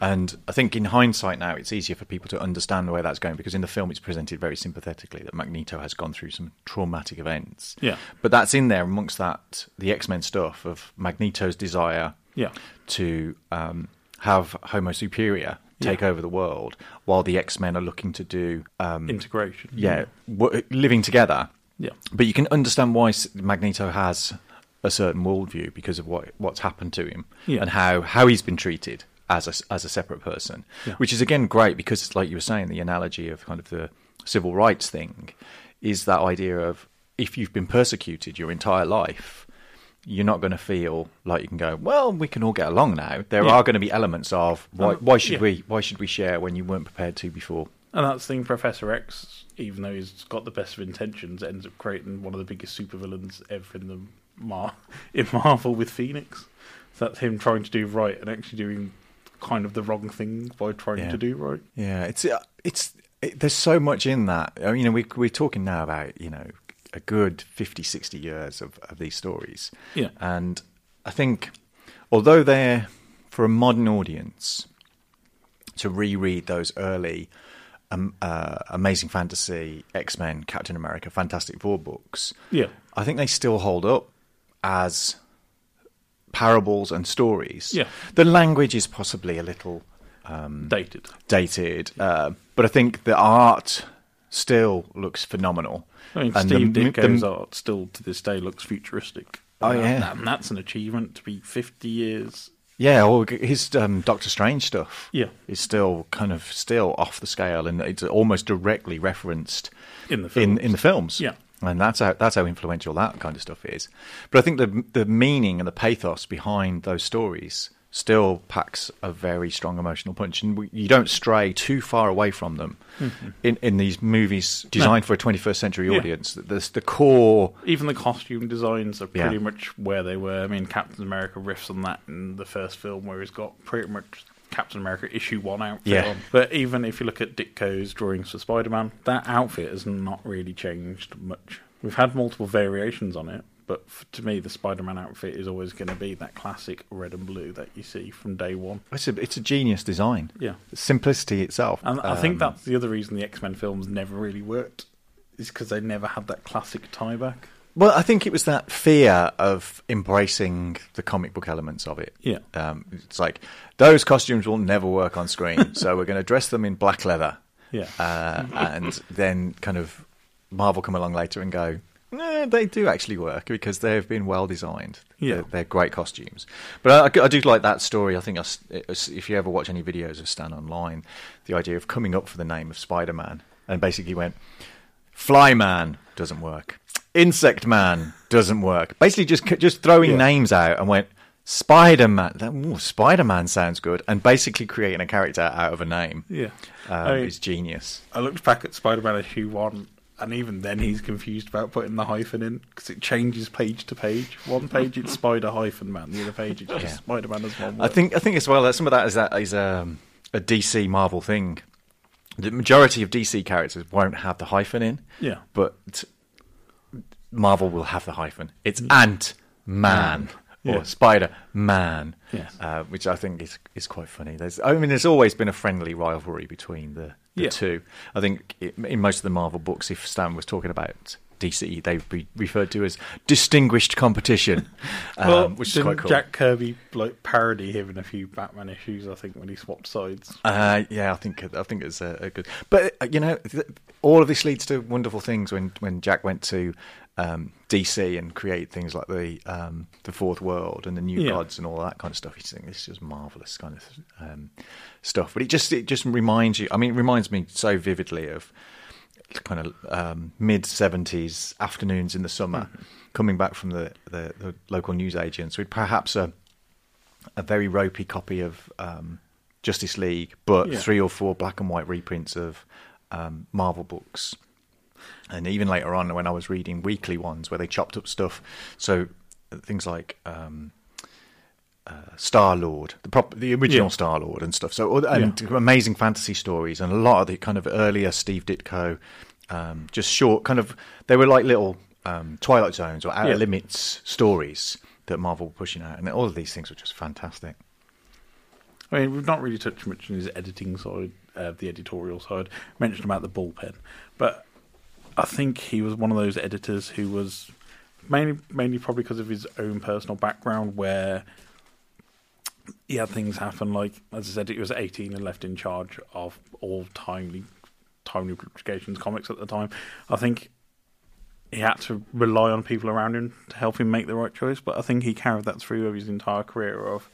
Speaker 2: And I think in hindsight now, it's easier for people to understand where that's going because in the film it's presented very sympathetically that Magneto has gone through some traumatic events.
Speaker 1: Yeah.
Speaker 2: But that's in there amongst that, the X Men stuff of Magneto's desire
Speaker 1: Yeah.
Speaker 2: to um, have Homo Superior take
Speaker 1: Yeah.
Speaker 2: over the world while the X Men are looking to do. Um,
Speaker 1: Integration.
Speaker 2: yeah, w- living together.
Speaker 1: Yeah.
Speaker 2: But you can understand why Magneto has a certain worldview because of what what's happened to him
Speaker 1: Yeah.
Speaker 2: and how, how he's been treated as a, as a separate person,
Speaker 1: Yeah.
Speaker 2: which is again great because, like you were saying, the analogy of kind of the civil rights thing is that idea of if you've been persecuted your entire life, you're not going to feel like you can go, well, we can all get along now. There
Speaker 1: Yeah.
Speaker 2: are going to be elements of why,
Speaker 1: Um,
Speaker 2: why should
Speaker 1: yeah.
Speaker 2: we why should we share when you weren't prepared to before?
Speaker 1: And that's the thing, Professor X, even though he's got the best of intentions, ends up creating one of the biggest supervillains ever in the Mar- in Marvel with Phoenix. So that's him trying to do right and actually doing kind of the wrong thing by trying
Speaker 2: Yeah.
Speaker 1: to do right.
Speaker 2: Yeah, it's uh, it's it, there's so much in that. I mean, you know, we we're talking now about you know a good 50, 60 years of, of these stories.
Speaker 1: Yeah.
Speaker 2: and I think although they're for a modern audience to reread those early. Um, uh, Amazing Fantasy, X Men, Captain America, Fantastic Four books.
Speaker 1: Yeah.
Speaker 2: I think they still hold up as parables and stories.
Speaker 1: Yeah.
Speaker 2: the language is possibly a little
Speaker 1: Dated.
Speaker 2: dated, uh, but I think the art still looks phenomenal.
Speaker 1: I mean,
Speaker 2: And
Speaker 1: Steve
Speaker 2: m-
Speaker 1: Ditko's
Speaker 2: the-
Speaker 1: art still to this day looks futuristic.
Speaker 2: Oh,
Speaker 1: And that-
Speaker 2: yeah.
Speaker 1: and that's an achievement to be 50 years.
Speaker 2: Yeah, well, his um, Doctor Strange stuff
Speaker 1: Yeah.
Speaker 2: is still kind of still off the scale, and it's almost directly referenced
Speaker 1: In the
Speaker 2: in
Speaker 1: films.
Speaker 2: in the films.
Speaker 1: Yeah.
Speaker 2: and that's how that's how influential that kind of stuff is. But I think the the meaning and the pathos behind those stories still packs a very strong emotional punch, and we, you don't stray too far away from them in in these movies designed for a 21st century
Speaker 1: Mm-hmm. Yeah.
Speaker 2: audience. The, the core
Speaker 1: Even the costume designs are
Speaker 2: Yeah.
Speaker 1: pretty much where they were. I mean, Captain America riffs on that in the first film, where he's got pretty much Captain America issue one outfit
Speaker 2: Yeah.
Speaker 1: on. But even if you look at Ditko's drawings for Spider Man, that outfit has not really changed much. We've had multiple variations on it, but f- to me, the Spider Man outfit is always going to be that classic red and blue that you see from day one.
Speaker 2: It's a it's a genius design.
Speaker 1: Yeah.
Speaker 2: simplicity itself.
Speaker 1: And I think
Speaker 2: Um,
Speaker 1: that's the other reason the X Men films never really worked, is because they never had that classic tie back.
Speaker 2: Well, I think it was that fear of embracing the comic book elements of it.
Speaker 1: Yeah.
Speaker 2: um, it's like those costumes will never work on screen, so we're going to dress them in black leather.
Speaker 1: Yeah.
Speaker 2: uh, and then kind of Marvel come along later and go, Eh, they do actually work because they've been well designed.
Speaker 1: Yeah.
Speaker 2: they're, they're great costumes. But I, I do like that story. I think I if you ever watch any videos of Stan online, the idea of coming up for the name of Spider Man and basically went, Fly Man doesn't work, Insect Man doesn't work. Basically, just just throwing
Speaker 1: Yeah.
Speaker 2: names out and went. Spider Man, Spider Man sounds good, and basically creating a character out of a name
Speaker 1: Yeah.
Speaker 2: um,
Speaker 1: I mean,
Speaker 2: is genius.
Speaker 1: I looked back at Spider-Man issue one, and even then he's confused about putting the hyphen in because it changes page to page. One page it's Spider hyphen Man, the other page it's just
Speaker 2: Yeah.
Speaker 1: Spider-Man as one.
Speaker 2: I think I think as well that some of that is that is um, a DC Marvel thing. The majority of DC characters won't have the hyphen in,
Speaker 1: Yeah.
Speaker 2: but Marvel will have the hyphen. It's Ant Man or
Speaker 1: Yeah.
Speaker 2: Spider Man,
Speaker 1: Yes.
Speaker 2: uh, which I think is is quite funny. There's, I mean, there's always been a friendly rivalry between the, the
Speaker 1: Yeah.
Speaker 2: two. I think in most of the Marvel books, if Stan was talking about DC, they'd be referred to as distinguished competition, um,
Speaker 1: Well,
Speaker 2: which is quite cool.
Speaker 1: Jack Kirby like parody him in a few Batman issues. I think when he swapped sides.
Speaker 2: Uh, yeah, I think I think it's a, a good. But uh, you know, th- all of this leads to wonderful things. When when Jack went to um, DC and create things like the um, the Fourth World and the New
Speaker 1: Yeah.
Speaker 2: Gods and all that kind of stuff, he's saying this is just marvelous kind of um, stuff. But it just it just reminds you. I mean, it reminds me so vividly of kind of um, mid seventies afternoons in the summer, coming back from the, the, the local news agents with perhaps a a very ropey copy of um, Justice League, but
Speaker 1: Yeah.
Speaker 2: three or four black and white reprints of um, Marvel books. And even later on, when I was reading weekly ones where they chopped up stuff, so uh, things like um, uh, Star Lord, the prop, the original
Speaker 1: Yeah.
Speaker 2: Star Lord, and stuff. So and amazing fantasy stories, and a lot of the kind of earlier Steve Ditko, um, just short kind of. They were like little um, Twilight Zones or Outer
Speaker 1: Yeah.
Speaker 2: Limits stories that Marvel were pushing out, and all of these things were just fantastic.
Speaker 1: I mean, we've not really touched much on his editing side, uh, the editorial side. Mentioned about the bullpen, but I think he was one of those editors who was mainly, mainly probably because of his own personal background, where he had things happen. Like as I said, he was 18 and left in charge of all timely, timely publications comics at the time. I think he had to rely on people around him to help him make the right choice. But I think he carried that through over his entire career of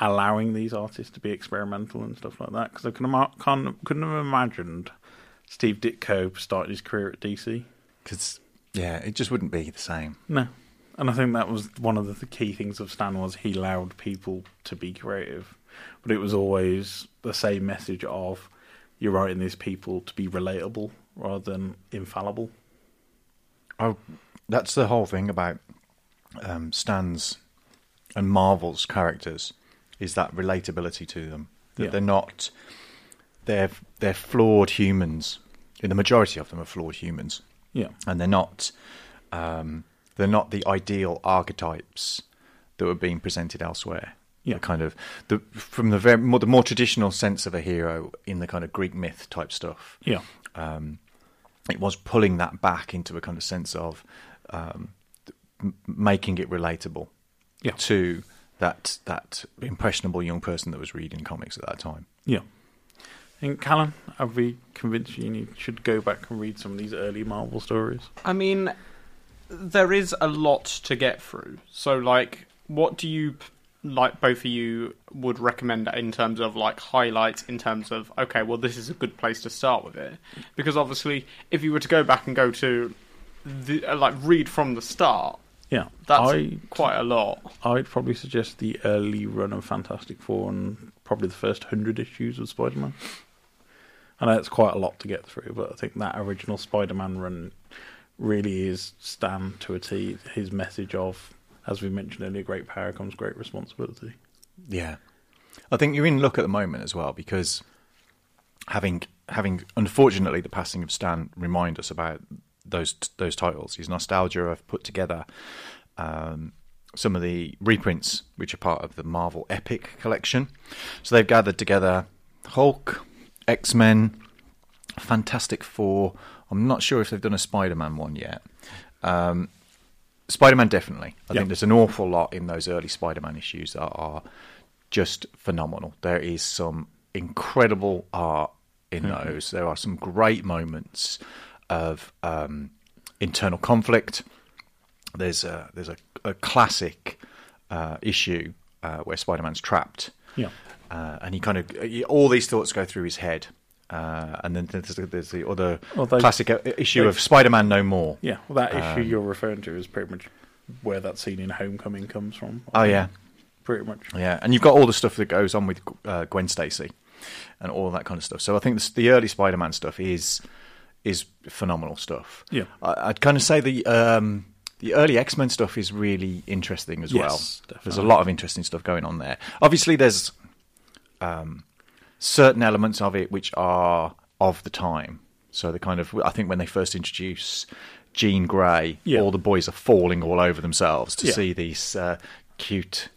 Speaker 1: allowing these artists to be experimental and stuff like that. Because I couldn't have imagined Steve Ditko started his career at DC.
Speaker 2: Because yeah, it just wouldn't be the same.
Speaker 1: No. And I think that was one of the, key things of Stan was he allowed people to be creative, but it was always the same message of you're writing these people to be relatable rather than infallible.
Speaker 2: Oh, that's the whole thing about um, Stan's and Marvel's characters is that relatability to them. That
Speaker 1: Yeah.
Speaker 2: they're not they're they're flawed humans. The majority of them are flawed humans,
Speaker 1: Yeah.
Speaker 2: and they're not um, they're not the ideal archetypes that were being presented elsewhere.
Speaker 1: Yeah.
Speaker 2: The kind of the from the very more, the more traditional sense of a hero in the kind of Greek myth type stuff
Speaker 1: Yeah.
Speaker 2: um, it was pulling that back into a kind of sense of um, m- making it relatable
Speaker 1: Yeah.
Speaker 2: to that that impressionable young person that was reading comics at that time.
Speaker 1: Yeah. And Callan, have we convinced you you should go back and read some of these early Marvel stories?
Speaker 3: I mean, there is a lot to get through. So, like, what do you like? Both of you would recommend in terms of like highlights. In terms of okay, well, this is a good place to start with it because obviously, if you were to go back and go to the uh, like read from the start,
Speaker 1: Yeah.
Speaker 3: that's
Speaker 1: I,
Speaker 3: quite a lot.
Speaker 1: I'd probably suggest the early run of Fantastic Four and probably the first hundred issues of Spider Man. I know it's quite a lot to get through, but I think that original Spider Man run really is Stan to a T. His message of, as we mentioned earlier, great power comes great responsibility.
Speaker 2: Yeah, I think you're in luck at the moment as well because having having unfortunately the passing of Stan remind us about those those titles. His nostalgia have put together um, some of the reprints which are part of the Marvel Epic collection. So they've gathered together Hulk, X Men, Fantastic Four. I'm not sure if they've done a Spider Man one yet. Um, Spider Man definitely. I
Speaker 1: Yeah.
Speaker 2: think there's an awful lot in those early Spider Man issues that are just phenomenal. There is some incredible art in those. There are some great moments of um, internal conflict. There's a there's a, a classic uh, issue uh, where Spider-Man's trapped,
Speaker 1: Yeah.
Speaker 2: Uh, and he kind of all these thoughts go through his head. Uh, and then there's, there's the other classic uh, issue of Spider-Man No More.
Speaker 1: Yeah, well, that issue
Speaker 2: Um,
Speaker 1: you're referring to is pretty much where that scene in Homecoming comes from.
Speaker 2: Oh yeah,
Speaker 1: pretty much.
Speaker 2: Yeah, and you've got all the stuff that goes on with uh, Gwen Stacy and all that kind of stuff. So I think this, the early Spider-Man stuff is is phenomenal stuff.
Speaker 1: Yeah.
Speaker 2: I, I'd kind of say the um, the early X-Men stuff is really interesting as
Speaker 1: Yes,
Speaker 2: well. There's a lot of interesting stuff going on there. Obviously, there's um, certain elements of it which are of the time. So the kind of I think when they first introduce Jean Grey,
Speaker 1: Yeah.
Speaker 2: all the boys are falling all over themselves to
Speaker 1: Yeah.
Speaker 2: see these uh, cute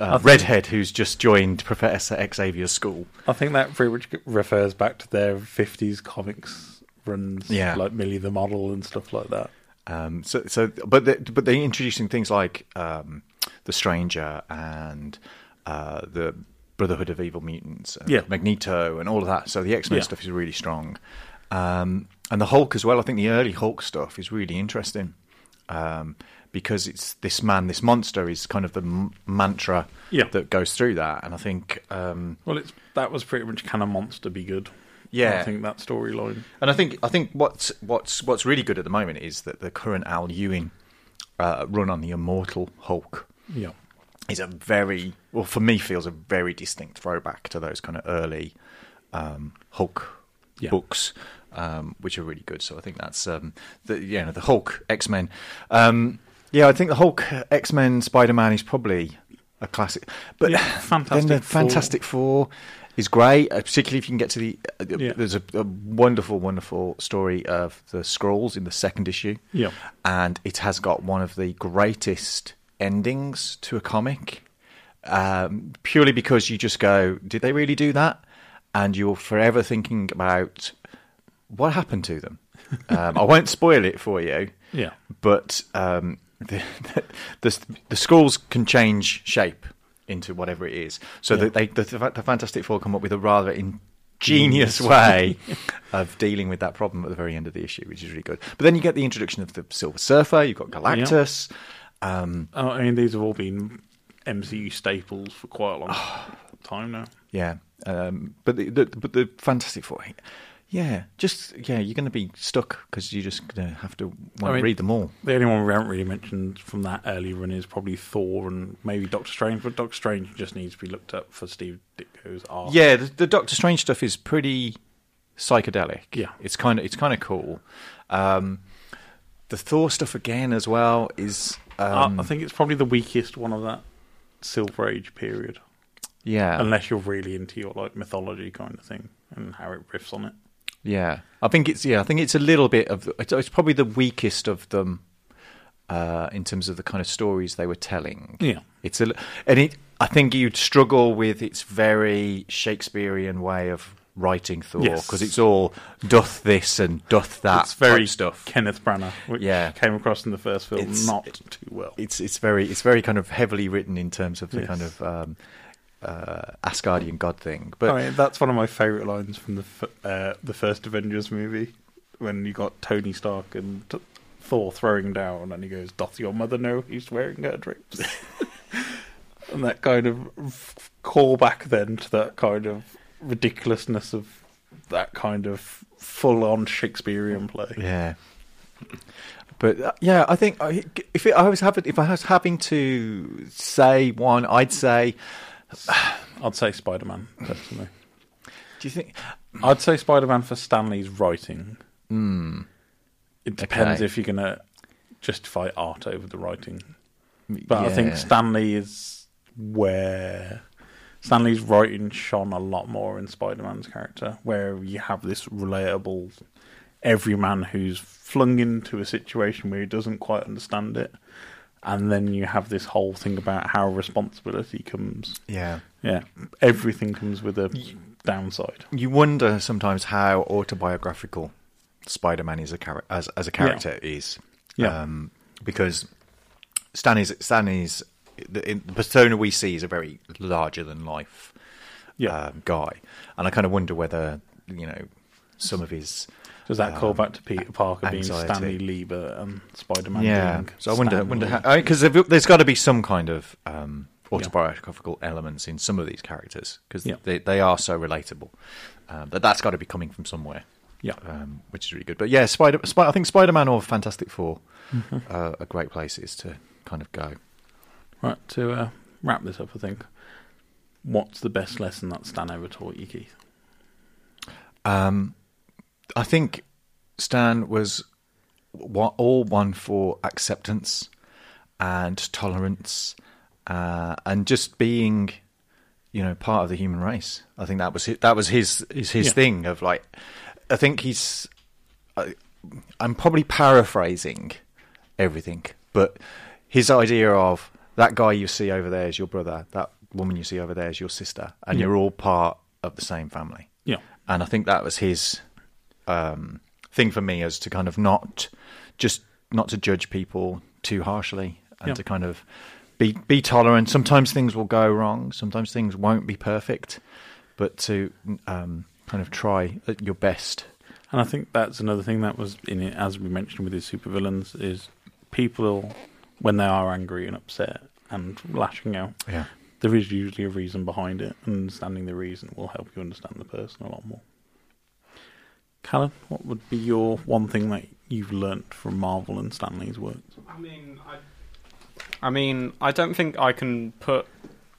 Speaker 2: uh, redhead who's just joined Professor Xavier's school.
Speaker 1: I think that pretty much refers back to their 50s comics runs,
Speaker 2: Yeah.
Speaker 1: like Millie the Model and stuff like that.
Speaker 2: Um, so, so, but they, but they're introducing things like um, the Stranger and uh, the Brotherhood of Evil Mutants, and
Speaker 1: Yeah.
Speaker 2: Magneto, and all of that. So the X Men
Speaker 1: Yeah.
Speaker 2: stuff is really strong, um, and the Hulk as well. I think the early Hulk stuff is really interesting um, because it's this man, this monster is kind of the m- mantra
Speaker 1: Yeah.
Speaker 2: that goes through that, and I think. Um,
Speaker 1: Well, it's that was pretty much Can a Monster Be Good?
Speaker 2: Yeah.
Speaker 1: I think that storyline.
Speaker 2: And I think I think what's what's what's really good at the moment is that the current Al Ewing uh, run on the Immortal Hulk
Speaker 1: Yeah.
Speaker 2: Is a very well for me feels a very distinct throwback to those kind of early um, Hulk
Speaker 1: Yeah.
Speaker 2: books, um, which are really good. So I think that's um, the you know the Hulk X Men. Um, yeah, I think the Hulk X Men Spider Man is probably a classic, but
Speaker 1: Yeah,
Speaker 2: then the
Speaker 1: Four.
Speaker 2: Fantastic Four is great, uh, particularly if you can get to the. Uh,
Speaker 1: Yeah.
Speaker 2: There's a, a wonderful, wonderful story of the Skrulls in the second issue.
Speaker 1: Yeah.
Speaker 2: and it has got one of the greatest endings to a comic, um, purely because you just go, "Did they really do that?" And you're forever thinking about what happened to them. um, I won't spoil it for you.
Speaker 1: Yeah.
Speaker 2: but um, the, the the Skrulls can change shape into whatever it is. So
Speaker 1: Yeah.
Speaker 2: that they the, the Fantastic Four come up with a rather ingenious way of dealing with that problem at the very end of the issue, which is really good. But then you get the introduction of the Silver Surfer. You've got Galactus. Um,
Speaker 1: Oh, I mean, these have all been MCU staples for quite a long time now.
Speaker 2: yeah, um, but the, the but the Fantastic Four. Yeah, just yeah, you're going to be stuck because you're just going to have to want
Speaker 1: I mean,
Speaker 2: read them all.
Speaker 1: The only one we haven't really mentioned from that early run is probably Thor and maybe Doctor Strange, but Doctor Strange just needs to be looked up for Steve Ditko's art.
Speaker 2: Yeah, the, the Doctor Strange stuff is pretty psychedelic.
Speaker 1: Yeah.
Speaker 2: it's kind of it's kind of cool. Um, the Thor stuff again as well is um,
Speaker 1: I think it's probably the weakest one of that Silver Age period,
Speaker 2: yeah
Speaker 1: unless you're really into your like mythology kind of thing and how it riffs on it.
Speaker 2: yeah. I think it's yeah. I think it's a little bit of it's, it's probably the weakest of them uh, in terms of the kind of stories they were telling.
Speaker 1: Yeah.
Speaker 2: it's a and it. I think you'd struggle with its very Shakespearean way of writing Thor
Speaker 1: Yes.
Speaker 2: because it's all doth this and doth that
Speaker 1: it's very
Speaker 2: stuff.
Speaker 1: Kenneth Branagh, which
Speaker 2: Yeah.
Speaker 1: came across in the first film
Speaker 2: It's-
Speaker 1: not too well.
Speaker 2: it's it's very it's very kind of heavily written in terms of the
Speaker 1: Yes.
Speaker 2: kind of um, uh, Asgardian god thing. But
Speaker 1: I mean, that's one of my favourite lines from the f- uh, the first Avengers movie when you got Tony Stark and t- Thor throwing down, and he goes, "Doth your mother know he's wearing her drapes?" and that kind of f- call back then to that kind of ridiculousness of that kind of full on Shakespearean play.
Speaker 2: yeah, but uh, yeah, I think I, if it, I was having if I was having to say one, I'd say.
Speaker 1: I'd say Spider Man personally.
Speaker 2: Do you think?
Speaker 1: I'd say Spider Man for Stanley's writing. It depends
Speaker 2: Okay.
Speaker 1: if you're going to justify art over the writing. But I think Stanley is where Stanley's writing shone a lot more in Spider Man's character, where you have this relatable everyman who's flung into a situation where he doesn't quite understand it. And then you have this whole thing about how responsibility comes.
Speaker 2: Yeah.
Speaker 1: Yeah, everything comes with a downside.
Speaker 2: You wonder sometimes how autobiographical Spider-Man is a char- as as a character is.
Speaker 1: Yeah.
Speaker 2: Um, because Stanley's Stanley's the, in, the persona we see is a very larger than life
Speaker 1: Yeah.
Speaker 2: um, guy, and I kind of wonder whether you know some of his.
Speaker 1: Does that call
Speaker 2: um,
Speaker 1: back to Peter Parker being. Stanley Lieber and Spider Man
Speaker 2: Yeah, so I wonder,
Speaker 1: Stan
Speaker 2: wonder how because there's got to be some kind of um, autobiographical elements in some of these characters because
Speaker 1: Yeah.
Speaker 2: they they are so relatable. Um, that that's got to be coming from somewhere.
Speaker 1: Yeah.
Speaker 2: um, which is really good. But yeah, Spider, Spi- I think Spider Man or Fantastic 4
Speaker 1: Mhm.
Speaker 2: uh, are great places to kind of go.
Speaker 1: Right, to uh, wrap this up, I think, what's the best lesson that Stan ever taught you, Keith?
Speaker 2: Um, I think Stan was wa- all one for acceptance and tolerance uh, and just being, you know, part of the human race. I think that was his, that was his his, his
Speaker 1: Yeah.
Speaker 2: thing of like. I think he's. I, I'm probably paraphrasing everything, but his idea of that guy you see over there is your brother, that woman you see over there is your sister, and
Speaker 1: Yeah.
Speaker 2: you're all part of the same family.
Speaker 1: Yeah.
Speaker 2: And I think that was his um, thing for me, as to kind of not just not to judge people too harshly, and
Speaker 1: Yeah.
Speaker 2: to kind of be be tolerant. Sometimes things will go wrong. Sometimes things won't be perfect, but to um, kind of try at your best.
Speaker 1: And I think that's another thing that was in it, as we mentioned with his supervillains, is people, when they are angry and upset and lashing out,
Speaker 2: Yeah.
Speaker 1: there is usually a reason behind it, and understanding the reason will help you understand the person a lot more. Callum, what would be your one thing that you've learnt from Marvel and Stanley's works?
Speaker 3: I mean, I, I mean, I don't think I can put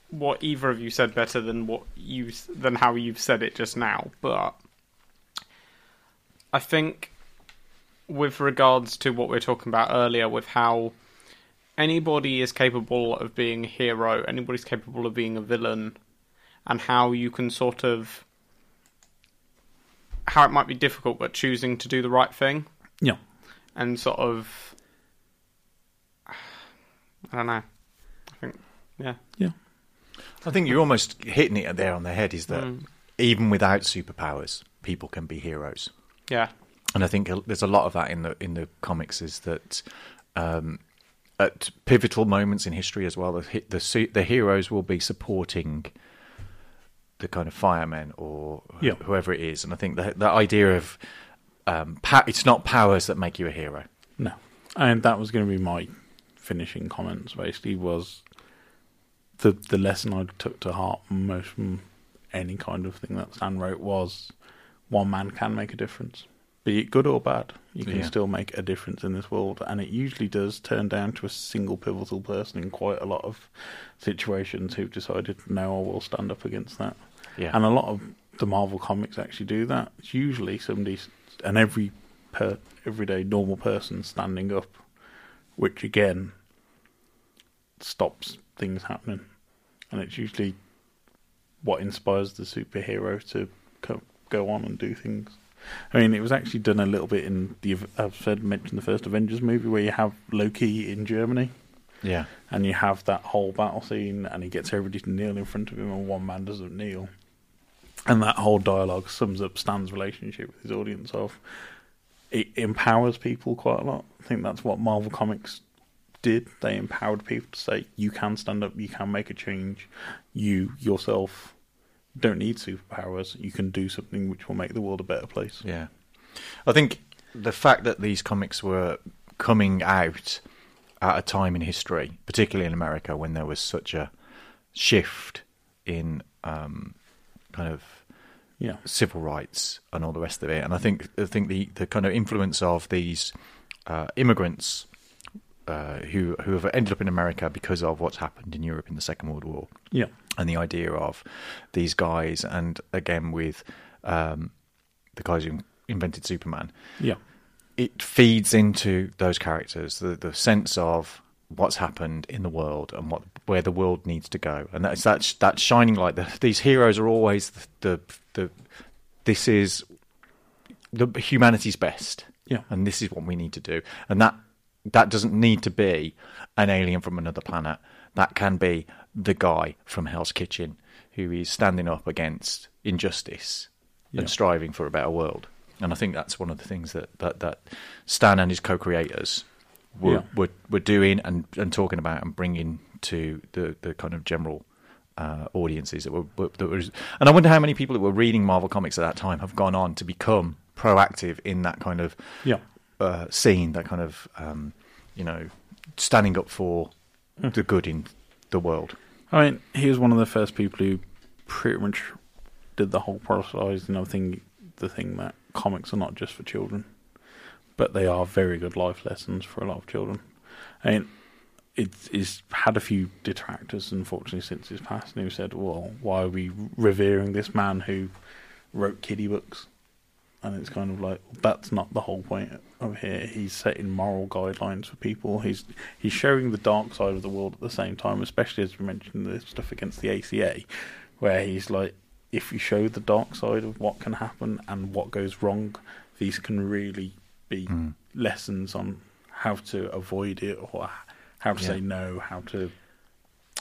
Speaker 3: what either of you said better than what you than how you've said it just now. But I think, with regards to what we are talking about earlier, with how anybody is capable of being a hero, anybody's capable of being a villain, and how you can sort of how it might be difficult, but choosing to do the right thing
Speaker 1: Yeah.
Speaker 3: and sort of I don't know. I think yeah.
Speaker 1: Yeah.
Speaker 2: I think you're almost hitting it there on the head. Is that
Speaker 3: Mm.
Speaker 2: even without superpowers, people can be heroes.
Speaker 3: Yeah.
Speaker 2: and I think there's a lot of that in the in the comics. Is that um, at pivotal moments in history as well, the the the heroes will be supporting the kind of firemen or
Speaker 1: Yeah.
Speaker 2: whoever it is, and I think that the idea of um, pa- it's not powers that make you a hero.
Speaker 1: No. And that was going to be my finishing comments, basically, was the the lesson I took to heart most from any kind of thing that Stan wrote was one man can make a difference. Be it good or bad, you can
Speaker 2: Yeah.
Speaker 1: still make a difference in this world. And it usually does turn down to a single pivotal person in quite a lot of situations who've decided, no, I will stand up against that.
Speaker 2: Yeah.
Speaker 1: And a lot of the Marvel comics actually do that. It's usually somebody, and every per, everyday normal person standing up, which again stops things happening. And it's usually what inspires the superhero to co- go on and do things. I mean, it was actually done a little bit in the I've said mentioned the first Avengers movie where you have Loki in Germany
Speaker 2: Yeah,
Speaker 1: and you have that whole battle scene, and he gets everybody to kneel in front of him, and one man doesn't kneel. And that whole dialogue sums up Stan's relationship with his audience of it empowers people quite a lot. I think that's what Marvel Comics did. They empowered people to say, you can stand up, you can make a change, you yourself don't need superpowers, you can do something which will make the world a better place.
Speaker 2: yeah. I think the fact that these comics were coming out at a time in history, particularly in America, when there was such a shift in um, kind of
Speaker 1: Yeah.
Speaker 2: civil rights and all the rest of it. And I think I think the, the kind of influence of these uh, immigrants uh, who who have ended up in America because of what's happened in Europe in the Second World War.
Speaker 1: Yeah.
Speaker 2: And the idea of these guys, and again with um, the guys who invented Superman,
Speaker 1: Yeah.
Speaker 2: it feeds into those characters the the sense of what's happened in the world and what where the world needs to go and that's that that shining light the, these heroes are always the, the the this is the humanity's best
Speaker 1: Yeah.
Speaker 2: and this is what we need to do and that that doesn't need to be an alien from another planet that can be the guy from Hell's Kitchen who is standing up against injustice
Speaker 1: Yeah.
Speaker 2: and striving for a better world. And I think that's one of the things that, that, that Stan and his co-creators were,
Speaker 1: Yeah.
Speaker 2: were were doing and, and talking about and bringing to the, the kind of general uh, audiences that were, were that was. And I wonder how many people that were reading Marvel comics at that time have gone on to become proactive in that kind of
Speaker 1: Yeah.
Speaker 2: Uh, scene, that kind of um, you know standing up for
Speaker 1: Hmm.
Speaker 2: the good in the world.
Speaker 1: I mean, he was one of the first people who pretty much did the whole proselytizing of thing, the thing that comics are not just for children, but they are very good life lessons for a lot of children. I mean, it's, it's had a few detractors, unfortunately, since his passing, who said, well, why are we revering this man who wrote kiddie books? And it's kind of like that's not the whole point of here. He's setting moral guidelines for people. He's he's showing the dark side of the world at the same time, especially as we mentioned the stuff against the CCA, where he's like, if you show the dark side of what can happen and what goes wrong, these can really be hmm. lessons on how to avoid it or how to
Speaker 2: Yeah.
Speaker 1: say no, how to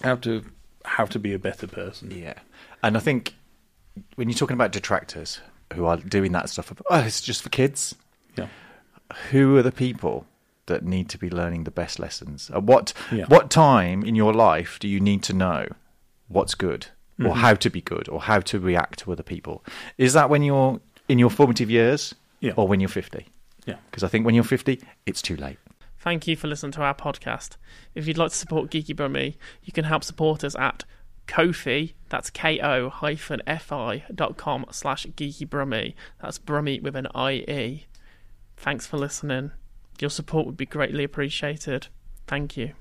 Speaker 1: how to how to be a better person.
Speaker 2: Yeah, and I think when you're talking about detractors who are doing that stuff, oh, it's just for kids.
Speaker 1: Yeah.
Speaker 2: Who are the people that need to be learning the best lessons? At what
Speaker 1: Yeah.
Speaker 2: what time in your life do you need to know what's good, or
Speaker 1: Mhm.
Speaker 2: how to be good, or how to react to other people? Is that when you're in your formative years,
Speaker 1: Yeah.
Speaker 2: or when you're fifty?
Speaker 1: Yeah.
Speaker 2: because I think when you're fifty, it's too late.
Speaker 4: Thank you for listening to our podcast. If you'd like to support Geeky Brummy, you can help support us at Ko-fi, that's ko hyphen fi dot com slash geeky brummy. That's brummy with an IE. Thanks for listening. Your support would be greatly appreciated. Thank you.